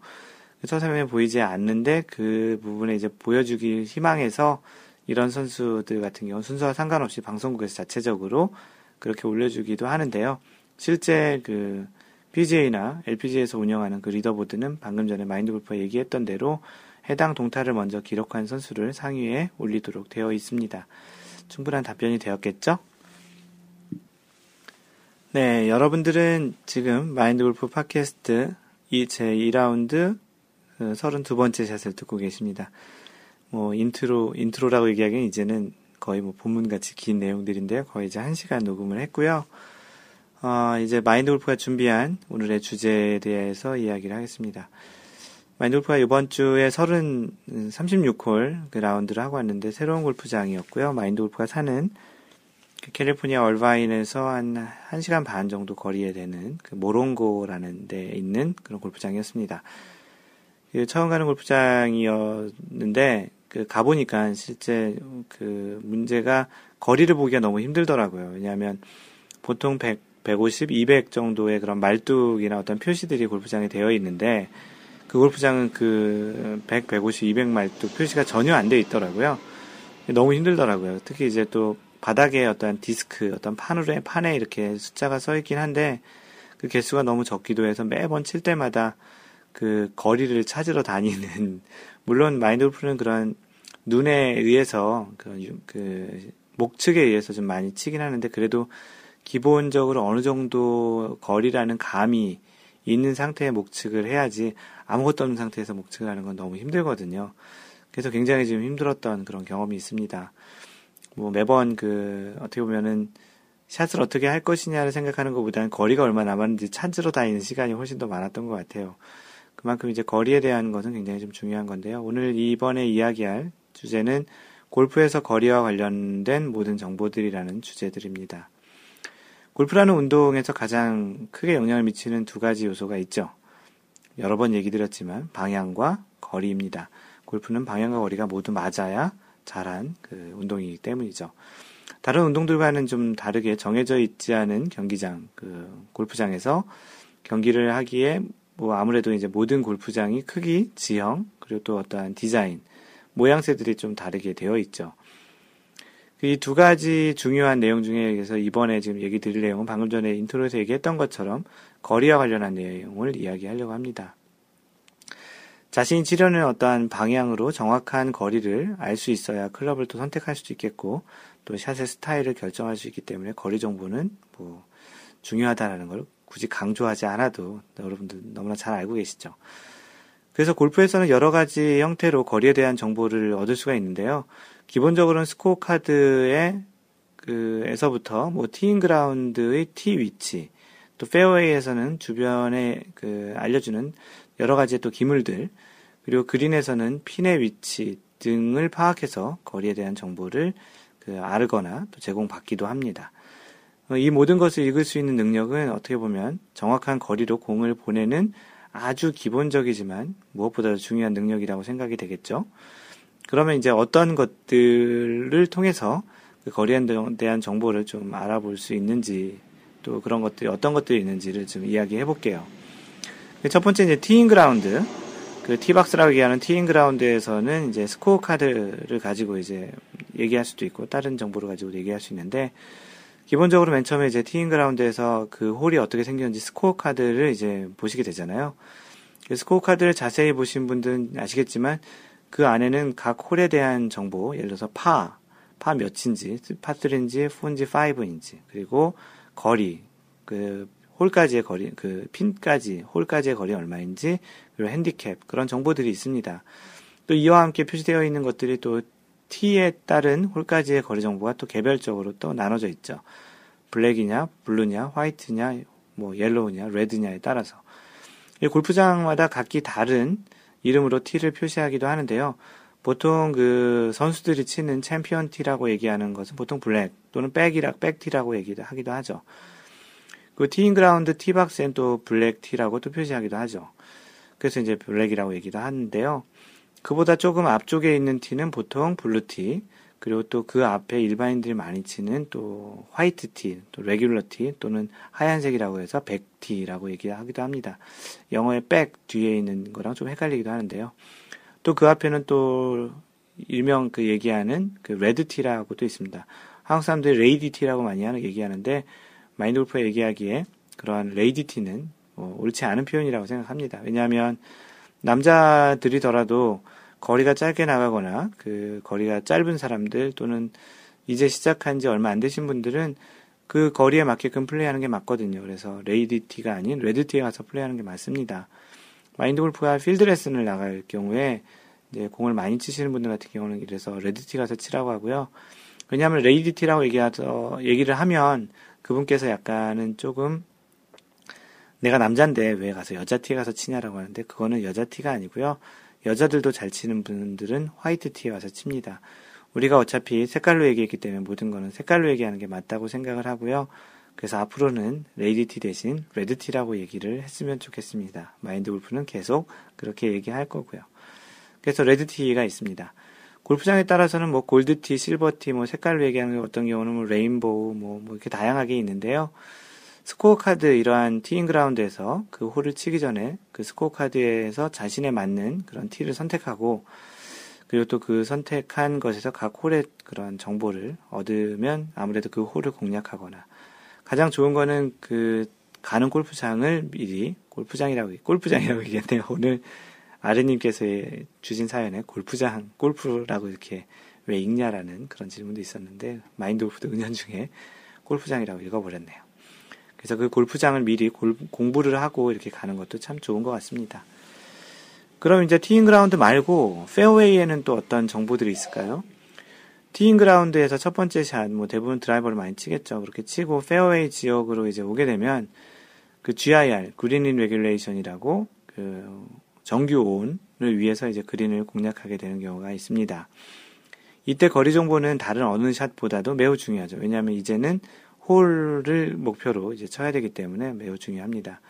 첫 화면에 보이지 않는데 그 부분에 이제 보여주기 희망해서 이런 선수들 같은 경우 순서와 상관없이 방송국에서 자체적으로 그렇게 올려주기도 하는데요. 실제 그 PGA나 LPGA에서 운영하는 그 leaderboard는 방금 전에 마인드 골프가 얘기했던 대로 해당 동타를 먼저 기록한 선수를 상위에 올리도록 되어 있습니다. 충분한 답변이 되었겠죠? 네, 여러분들은 지금 마인드 골프 팟캐스트 제 2라운드 32번째 샷을 듣고 계십니다. 뭐 intro intro라고 얘기하기엔 이제는 거의 뭐 본문같이 긴 내용들인데요. 거의 이제 한 시간 녹음을 했고요. 어, 이제 마인드 골프가 준비한 오늘의 주제에 대해서 이야기를 하겠습니다. 마인드 골프가 이번 주에 30, 36홀 그 라운드를 하고 왔는데 새로운 골프장이었고요. 마인드 골프가 사는 그 캘리포니아 얼바인에서 한 1시간 반 정도 거리에 되는 그 모롱고라는 데 있는 그런 골프장이었습니다. 그 처음 가는 골프장이었는데 그 가보니까 실제 그 문제가 거리를 보기가 너무 힘들더라고요. 왜냐하면 보통 100, 150, 200 정도의 그런 말뚝이나 어떤 표시들이 골프장에 되어 있는데 그 골프장은 그 100, 150, 200 말뚝 표시가 전혀 안 되어 있더라고요. 너무 힘들더라고요. 특히 이제 또 바닥에 어떤 디스크, 어떤 판에, 판에 이렇게 숫자가 써 있긴 한데 그 개수가 너무 적기도 해서 매번 칠 때마다 그 거리를 찾으러 다니는 물론 마인드 골프는 그런 눈에 의해서 그, 그 목측에 의해서 좀 많이 치긴 하는데 그래도 기본적으로 어느 정도 거리라는 감이 있는 상태의 목측을 해야지 아무것도 없는 상태에서 목측을 하는 건 너무 힘들거든요. 그래서 굉장히 좀 힘들었던 그런 경험이 있습니다. 뭐 매번 그 어떻게 보면은 샷을 어떻게 할 것이냐를 생각하는 것보다는 거리가 얼마 남았는지 찾으러 다니는 시간이 훨씬 더 많았던 것 같아요. 그만큼 이제 거리에 대한 것은 굉장히 좀 중요한 건데요. 오늘 이번에 이야기할 주제는 골프에서 거리와 관련된 모든 정보들이라는 주제들입니다. 골프라는 운동에서 가장 크게 영향을 미치는 두 가지 요소가 있죠. 여러 번 얘기 드렸지만 방향과 거리입니다. 골프는 방향과 거리가 모두 맞아야 잘한 그 운동이기 때문이죠. 다른 운동들과는 좀 다르게 정해져 있지 않은 경기장, 그 골프장에서 경기를 하기에 뭐 아무래도 이제 모든 골프장이 크기, 지형, 그리고 또 어떠한 디자인, 모양새들이 좀 다르게 되어 있죠. 그 이두 가지 중요한 내용 중에서 이번에 지금 얘기 드릴 내용은 방금 전에 intro에서 얘기했던 것처럼 거리와 관련한 내용을 이야기하려고 합니다. 자신이 치려는 어떠한 방향으로 정확한 거리를 알 수 있어야 클럽을 또 선택할 수도 있겠고 또 샷의 스타일을 결정할 수 있기 때문에 거리 정보는 뭐 중요하다라는 걸 굳이 강조하지 않아도 여러분들 너무나 잘 알고 계시죠. 그래서 골프에서는 여러 가지 형태로 거리에 대한 정보를 얻을 수가 있는데요. 기본적으로는 스코어 카드에 그 에서부터 뭐 티인 그라운드의 티 위치, 또 페어웨이에서는 주변에 그 알려주는 여러 가지의 또 기물들, 그리고 그린에서는 핀의 위치 등을 파악해서 거리에 대한 정보를 그 알거나 또 제공받기도 합니다. 어, 이 모든 것을 읽을 수 있는 능력은 어떻게 보면 정확한 거리로 공을 보내는 아주 기본적이지만 무엇보다도 중요한 능력이라고 생각이 되겠죠. 그러면 이제 어떤 것들을 통해서 그 거리에 대한 정보를 좀 알아볼 수 있는지 또 그런 것들이 어떤 것들이 있는지를 좀 이야기해 볼게요. 첫 번째 이제 티잉 그라운드. 그 티박스라고 얘기하는 티잉 그라운드에서는 이제 스코어 카드를 가지고 이제 얘기할 수도 있고 다른 정보를 가지고 얘기할 수 있는데 기본적으로 맨 처음에 이제 티잉 그라운드에서 그 홀이 어떻게 생겼는지 스코어 카드를 이제 보시게 되잖아요. 그 스코어 카드를 자세히 보신 분들은 아시겠지만 그 안에는 각 홀에 대한 정보, 예를 들어서 파, 파 몇인지, 파3인지, 4인지, 5인지, 그리고 거리, 그 홀까지의 거리, 그 핀까지, 홀까지의 거리 얼마인지, 그리고 핸디캡, 그런 정보들이 있습니다. 또 이와 함께 표시되어 있는 것들이 또 티에 따른 홀까지의 거리 정보가 또 개별적으로 또 나눠져 있죠. 블랙이냐, 블루냐, 화이트냐, 뭐 옐로우냐, 레드냐에 따라서. 이 골프장마다 각기 다른 이름으로 티를 표시하기도 하는데요. 보통 그 선수들이 치는 챔피언 티라고 얘기하는 것은 보통 black 또는 back이라 back티라고 얘기하기도 하죠. 그 티잉 그라운드 티박스엔 또 black 티라고 또 표시하기도 하죠. 그래서 이제 black이라고 얘기도 하는데요. 그보다 조금 앞쪽에 있는 티는 보통 blue 티, 그리고 또 그 앞에 일반인들이 많이 치는 또 white 티, 또 regular 티 또는 하얀색이라고 해서 백티라고 얘기하기도 합니다. 영어의 back 뒤에 있는 거랑 좀 헷갈리기도 하는데요. 또 그 앞에는 또 일명 그 얘기하는 그 red 티라고도 있습니다. 한국 사람들이 lady 티라고 많이 하는 얘기하는데 마인드 골프가 얘기하기에 그러한 lady 티는 뭐 옳지 않은 표현이라고 생각합니다. 왜냐하면 남자들이더라도 거리가 짧게 나가거나 그 거리가 짧은 사람들 또는 이제 시작한 지 얼마 안 되신 분들은 그 거리에 맞게끔 플레이하는 게 맞거든요. 그래서 lady티가 아닌 red티에 가서 플레이하는 게 맞습니다. 마인드 골프가 필드 레슨을 나갈 경우에 이제 공을 많이 치시는 분들 같은 경우는 이래서 red티 가서 치라고 하고요. 왜냐하면 lady티라고 얘기하서 얘기를 하면 그분께서 약간은 조금 내가 남잔데 왜 가서 여자 티에 가서 치냐라고 하는데 그거는 여자 티가 아니고요. 여자들도 잘 치는 분들은 white 티에 와서 칩니다. 우리가 어차피 색깔로 얘기했기 때문에 모든 거는 색깔로 얘기하는 게 맞다고 생각을 하고요. 그래서 앞으로는 lady 티 대신 red 티라고 얘기를 했으면 좋겠습니다. 마인드 골프는 계속 그렇게 얘기할 거고요. 그래서 red 티가 있습니다. 골프장에 따라서는 뭐 골드 티, 실버 티, 뭐 색깔로 얘기하는 어떤 경우는 뭐 rainbow, 뭐, 뭐 이렇게 다양하게 있는데요. 스코어 카드 이러한 티잉 그라운드에서 그 홀을 치기 전에 그 스코어 카드에서 자신에 맞는 그런 티를 선택하고 그리고 또 그 선택한 것에서 각 홀의 그런 정보를 얻으면 아무래도 그 홀을 공략하거나 가장 좋은 거는 그 가는 골프장을 미리 골프장이라고 골프장이라고 얘기했네요. 오늘 아르님께서 주신 사연에 골프장 골프라고 이렇게 왜 읽냐라는 그런 질문도 있었는데 마인드 골프도 은연 중에 골프장이라고 읽어버렸네요. 그래서 그 골프장을 미리 골, 공부를 하고 이렇게 가는 것도 참 좋은 것 같습니다. 그럼 이제 티잉 그라운드 말고 페어웨이에는 또 어떤 정보들이 있을까요? 티잉 그라운드에서 첫 번째 샷, 뭐 대부분 드라이버를 많이 치겠죠. 그렇게 치고 페어웨이 지역으로 이제 오게 되면 그 GIR, green in regulation이라고 그 정규 온을 위해서 이제 그린을 공략하게 되는 경우가 있습니다. 이때 거리 정보는 다른 어느 샷보다도 매우 중요하죠. 왜냐하면 이제는 홀을 목표로 이제 쳐야 되기 때문에 매우 중요합니다.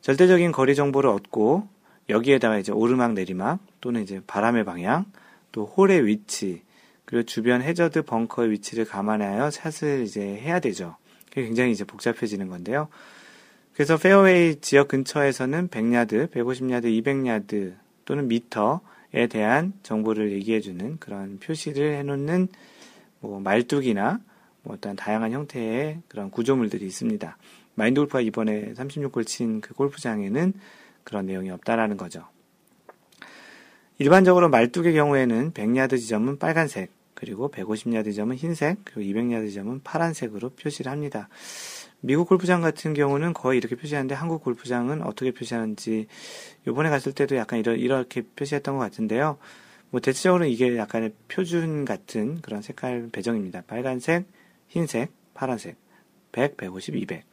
절대적인 거리 정보를 얻고 여기에다가 이제 오르막 내리막 또는 이제 바람의 방향 또 홀의 위치 그리고 주변 해저드 벙커의 위치를 감안하여 샷을 이제 해야 되죠. 그게 굉장히 이제 복잡해지는 건데요. 그래서 페어웨이 지역 근처에서는 100야드, 150야드, 200야드 또는 미터에 대한 정보를 얘기해주는 그런 표시를 해놓는 뭐 말뚝이나 뭐 어떤 다양한 형태의 그런 구조물들이 있습니다. 마인드 골프가 이번에 36골 친 그 골프장에는 그런 내용이 없다라는 거죠. 일반적으로 말뚝의 경우에는 100야드 지점은 빨간색, 그리고 150야드 지점은 흰색, 그리고 200야드 지점은 파란색으로 표시를 합니다. 미국 골프장 같은 경우는 거의 이렇게 표시하는데 한국 골프장은 어떻게 표시하는지 요번에 갔을 때도 약간 이렇게 표시했던 것 같은데요. 뭐 대체적으로 이게 약간의 표준 같은 그런 색깔 배정입니다. 빨간색, 흰색, 파란색, 100, 150, 200.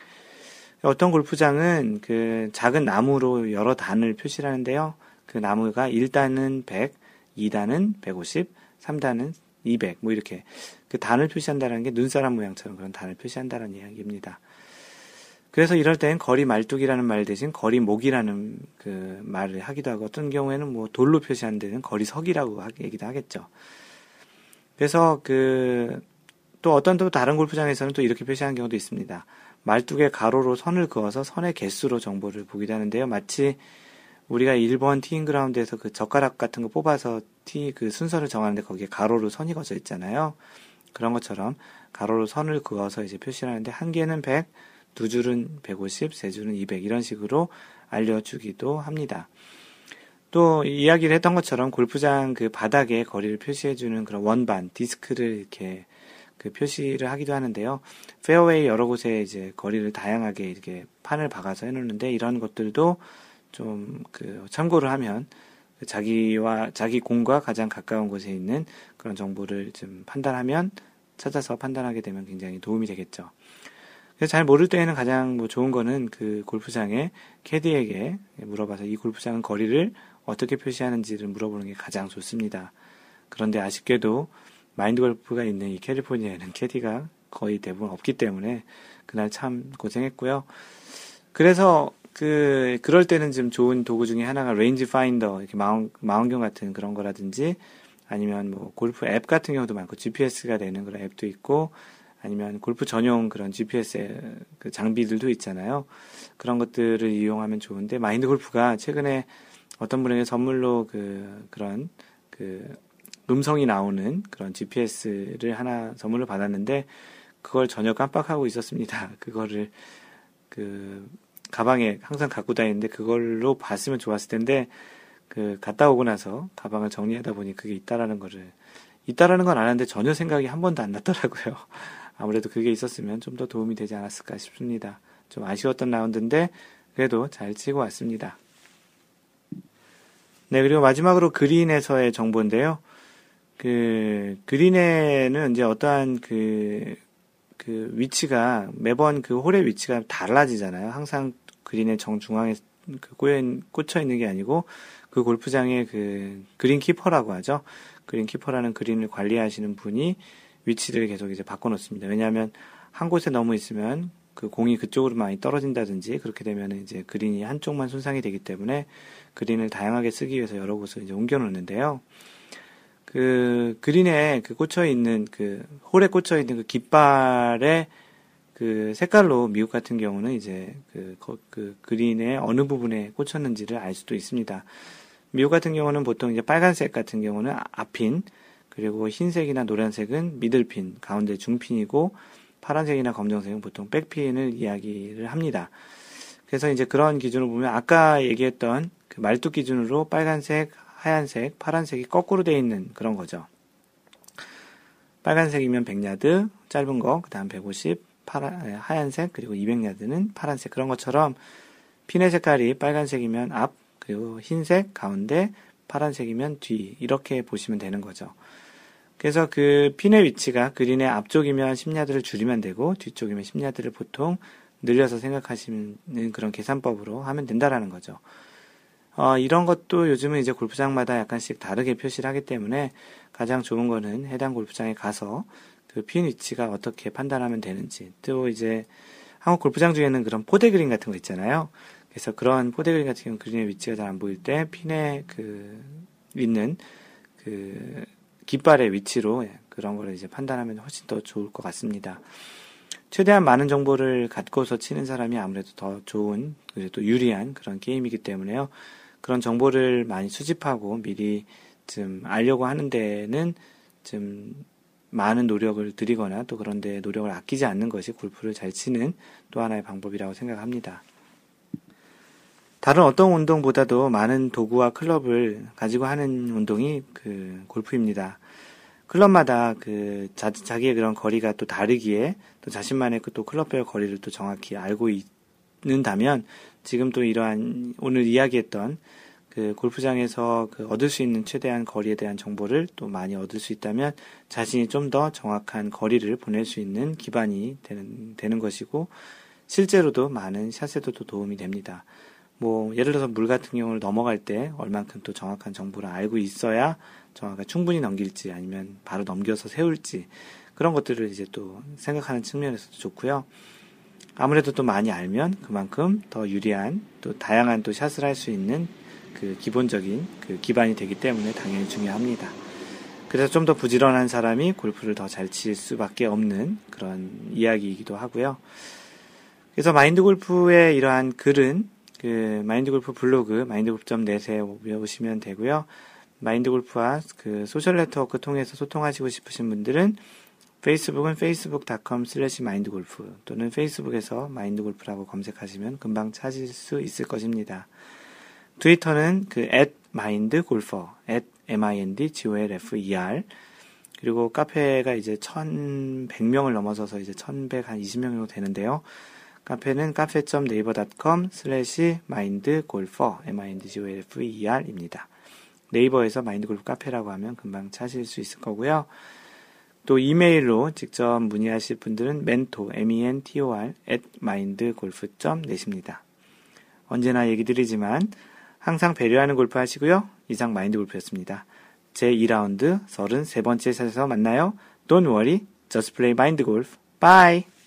어떤 골프장은 그 작은 나무로 여러 단을 표시를 하는데요. 그 나무가 1단은 100, 2단은 150, 3단은 200, 뭐 이렇게 그 단을 표시한다는 게 눈사람 모양처럼 그런 단을 표시한다는 이야기입니다. 그래서 이럴 땐 거리 말뚝이라는 말 대신 거리 목이라는 그 말을 하기도 하고 어떤 경우에는 뭐 돌로 표시하는 데는 거리 석이라고 얘기도 하겠죠. 그래서 그 또 어떤 또 다른 골프장에서는 또 이렇게 표시하는 경우도 있습니다. 말뚝에 가로로 선을 그어서 선의 개수로 정보를 보기도 하는데요. 마치 우리가 1번 티인 그라운드에서 그 젓가락 같은 거 뽑아서 티 그 순서를 정하는데 거기에 가로로 선이 거져 있잖아요. 그런 것처럼 가로로 선을 그어서 이제 표시를 하는데 한 개는 100, 두 줄은 150, 세 줄은 200 이런 식으로 알려주기도 합니다. 또 이야기를 했던 것처럼 골프장 그 바닥에 거리를 표시해주는 그런 원반 디스크를 이렇게 그 표시를 하기도 하는데요. 페어웨이 여러 곳에 이제 거리를 다양하게 이렇게 판을 박아서 해놓는데 이런 것들도 좀 그 참고를 하면 그 자기와 자기 공과 가장 가까운 곳에 있는 그런 정보를 좀 판단하면 찾아서 판단하게 되면 굉장히 도움이 되겠죠. 그래서 잘 모를 때에는 가장 뭐 좋은 거는 그 골프장의 캐디에게 물어봐서 이 골프장은 거리를 어떻게 표시하는지를 물어보는 게 가장 좋습니다. 그런데 아쉽게도 마인드 골프가 있는 이 캘리포니아에는 캐디가 거의 대부분 없기 때문에 그날 참 고생했고요. 그래서 그 그럴 때는 좀 좋은 도구 중에 하나가 range finder 이렇게 망원, 망원경 같은 그런 거라든지 아니면 뭐 골프 앱 같은 경우도 많고 GPS가 되는 그런 앱도 있고 아니면 골프 전용 그런 GPS 그 장비들도 있잖아요. 그런 것들을 이용하면 좋은데 마인드 골프가 최근에 어떤 분에게 선물로 그 그런 그 음성이 나오는 그런 GPS를 하나 선물을 받았는데 그걸 전혀 깜빡하고 있었습니다. 그거를 그 가방에 항상 갖고 다니는데 그걸로 봤으면 좋았을 텐데 그 갔다 오고 나서 가방을 정리하다 보니 그게 있다라는 거를 있다라는 건 아는데 전혀 생각이 한 번도 안 났더라고요. 아무래도 그게 있었으면 좀 더 도움이 되지 않았을까 싶습니다. 좀 아쉬웠던 라운드인데 그래도 잘 치고 왔습니다. 네, 그리고 마지막으로 그린에서의 정보인데요. 그, 그린에는 이제 어떠한 그, 그 위치가 매번 그 홀의 위치가 달라지잖아요. 항상 그린의 정중앙에 그 꽂혀 있는 게 아니고 그 골프장의 그 그린 키퍼라고 하죠. 그린 키퍼라는 그린을 관리하시는 분이 위치를 계속 이제 바꿔놓습니다. 왜냐하면 한 곳에 너무 있으면 그 공이 그쪽으로 많이 떨어진다든지 그렇게 되면 이제 그린이 한쪽만 손상이 되기 때문에 그린을 다양하게 쓰기 위해서 여러 곳을 이제 옮겨 놓는데요. 그 그린에 그 꽂혀 있는 그 홀에 꽂혀 있는 그 깃발의 그 색깔로 미국 같은 경우는 이제 그, 그 그린의 어느 부분에 꽂혔는지를 알 수도 있습니다. 미국 같은 경우는 보통 이제 빨간색 같은 경우는 앞핀, 그리고 흰색이나 노란색은 미들핀, 가운데 중핀이고 파란색이나 검정색은 보통 백핀을 이야기를 합니다. 그래서 이제 그런 기준으로 보면 아까 얘기했던 그 말뚝 기준으로 빨간색, 하얀색, 파란색이 거꾸로 되어 있는 그런 거죠. 빨간색이면 100야드, 짧은 거, 그 다음 150, 파란, 하얀색, 그리고 200야드는 파란색. 그런 것처럼 핀의 색깔이 빨간색이면 앞, 그리고 흰색, 가운데, 파란색이면 뒤. 이렇게 보시면 되는 거죠. 그래서 그 핀의 위치가 그린의 앞쪽이면 10야드를 줄이면 되고 뒤쪽이면 10야드를 보통 늘려서 생각하시는 그런 계산법으로 하면 된다라는 거죠. 어, 이런 것도 요즘은 이제 골프장마다 약간씩 다르게 표시를 하기 때문에 가장 좋은 거는 해당 골프장에 가서 그 핀 위치가 어떻게 판단하면 되는지 또 이제 한국 골프장 중에는 그런 포대 그린 같은 거 있잖아요. 그래서 그런 포대 그린 같은 경우 그린의 위치가 잘 안 보일 때 핀에 그 있는 그 깃발의 위치로 예, 그런 거를 이제 판단하면 훨씬 더 좋을 것 같습니다. 최대한 많은 정보를 갖고서 치는 사람이 아무래도 더 좋은, 또 유리한 그런 게임이기 때문에요. 그런 정보를 많이 수집하고 미리 좀 알려고 하는 데는 좀 많은 노력을 들이거나 또 그런데 노력을 아끼지 않는 것이 골프를 잘 치는 또 하나의 방법이라고 생각합니다. 다른 어떤 운동보다도 많은 도구와 클럽을 가지고 하는 운동이 그 골프입니다. 클럽마다 그 자, 자기의 그런 거리가 또 다르기에 또 자신만의 그 또 클럽별 거리를 또 정확히 알고 있 는다면 지금 또 이러한 오늘 이야기했던 그 골프장에서 그 얻을 수 있는 최대한 거리에 대한 정보를 또 많이 얻을 수 있다면 자신이 좀 더 정확한 거리를 보낼 수 있는 기반이 되는, 되는 것이고 실제로도 많은 샷에도 또 도움이 됩니다. 뭐 예를 들어서 물 같은 경우를 넘어갈 때 얼만큼 또 정확한 정보를 알고 있어야 정확하게 충분히 넘길지 아니면 바로 넘겨서 세울지 그런 것들을 이제 또 생각하는 측면에서도 좋고요. 아무래도 또 많이 알면 그만큼 더 유리한 또 다양한 또 샷을 할 수 있는 그 기본적인 그 기반이 되기 때문에 당연히 중요합니다. 그래서 좀 더 부지런한 사람이 골프를 더 잘 칠 수밖에 없는 그런 이야기이기도 하고요. 그래서 마인드 골프의 이러한 글은 그 마인드 골프 블로그 마인드 골프.net에 보시면 되고요. 마인드 골프와 그 소셜 네트워크 통해서 소통하시고 싶으신 분들은 페이스북은 facebook.com slash mindgolf 또는 페이스북에서 마인드골프라고 검색하시면 금방 찾을 수 있을 것입니다. 트위터는 그 at mindgolfer, m-i-n-d-g-o-l-f-e-r 그리고 카페가 이제 1100명을 넘어서서 이제 1120명 정도 되는데요. 카페는 cafe.naver.com slash mindgolfer m-i-n-d-g-o-l-f-e-r입니다. 네이버에서 마인드골프 카페라고 하면 금방 찾을 수 있을 거고요. 또 이메일로 직접 문의하실 분들은 mentor, m-e-n-t-o-r, at mindgolf.net입니다. 언제나 얘기 드리지만 항상 배려하는 골프 하시고요. 이상 마인드 골프였습니다. 제 2라운드 33번째 샷에서 만나요. Don't worry, just play mind golf. Bye!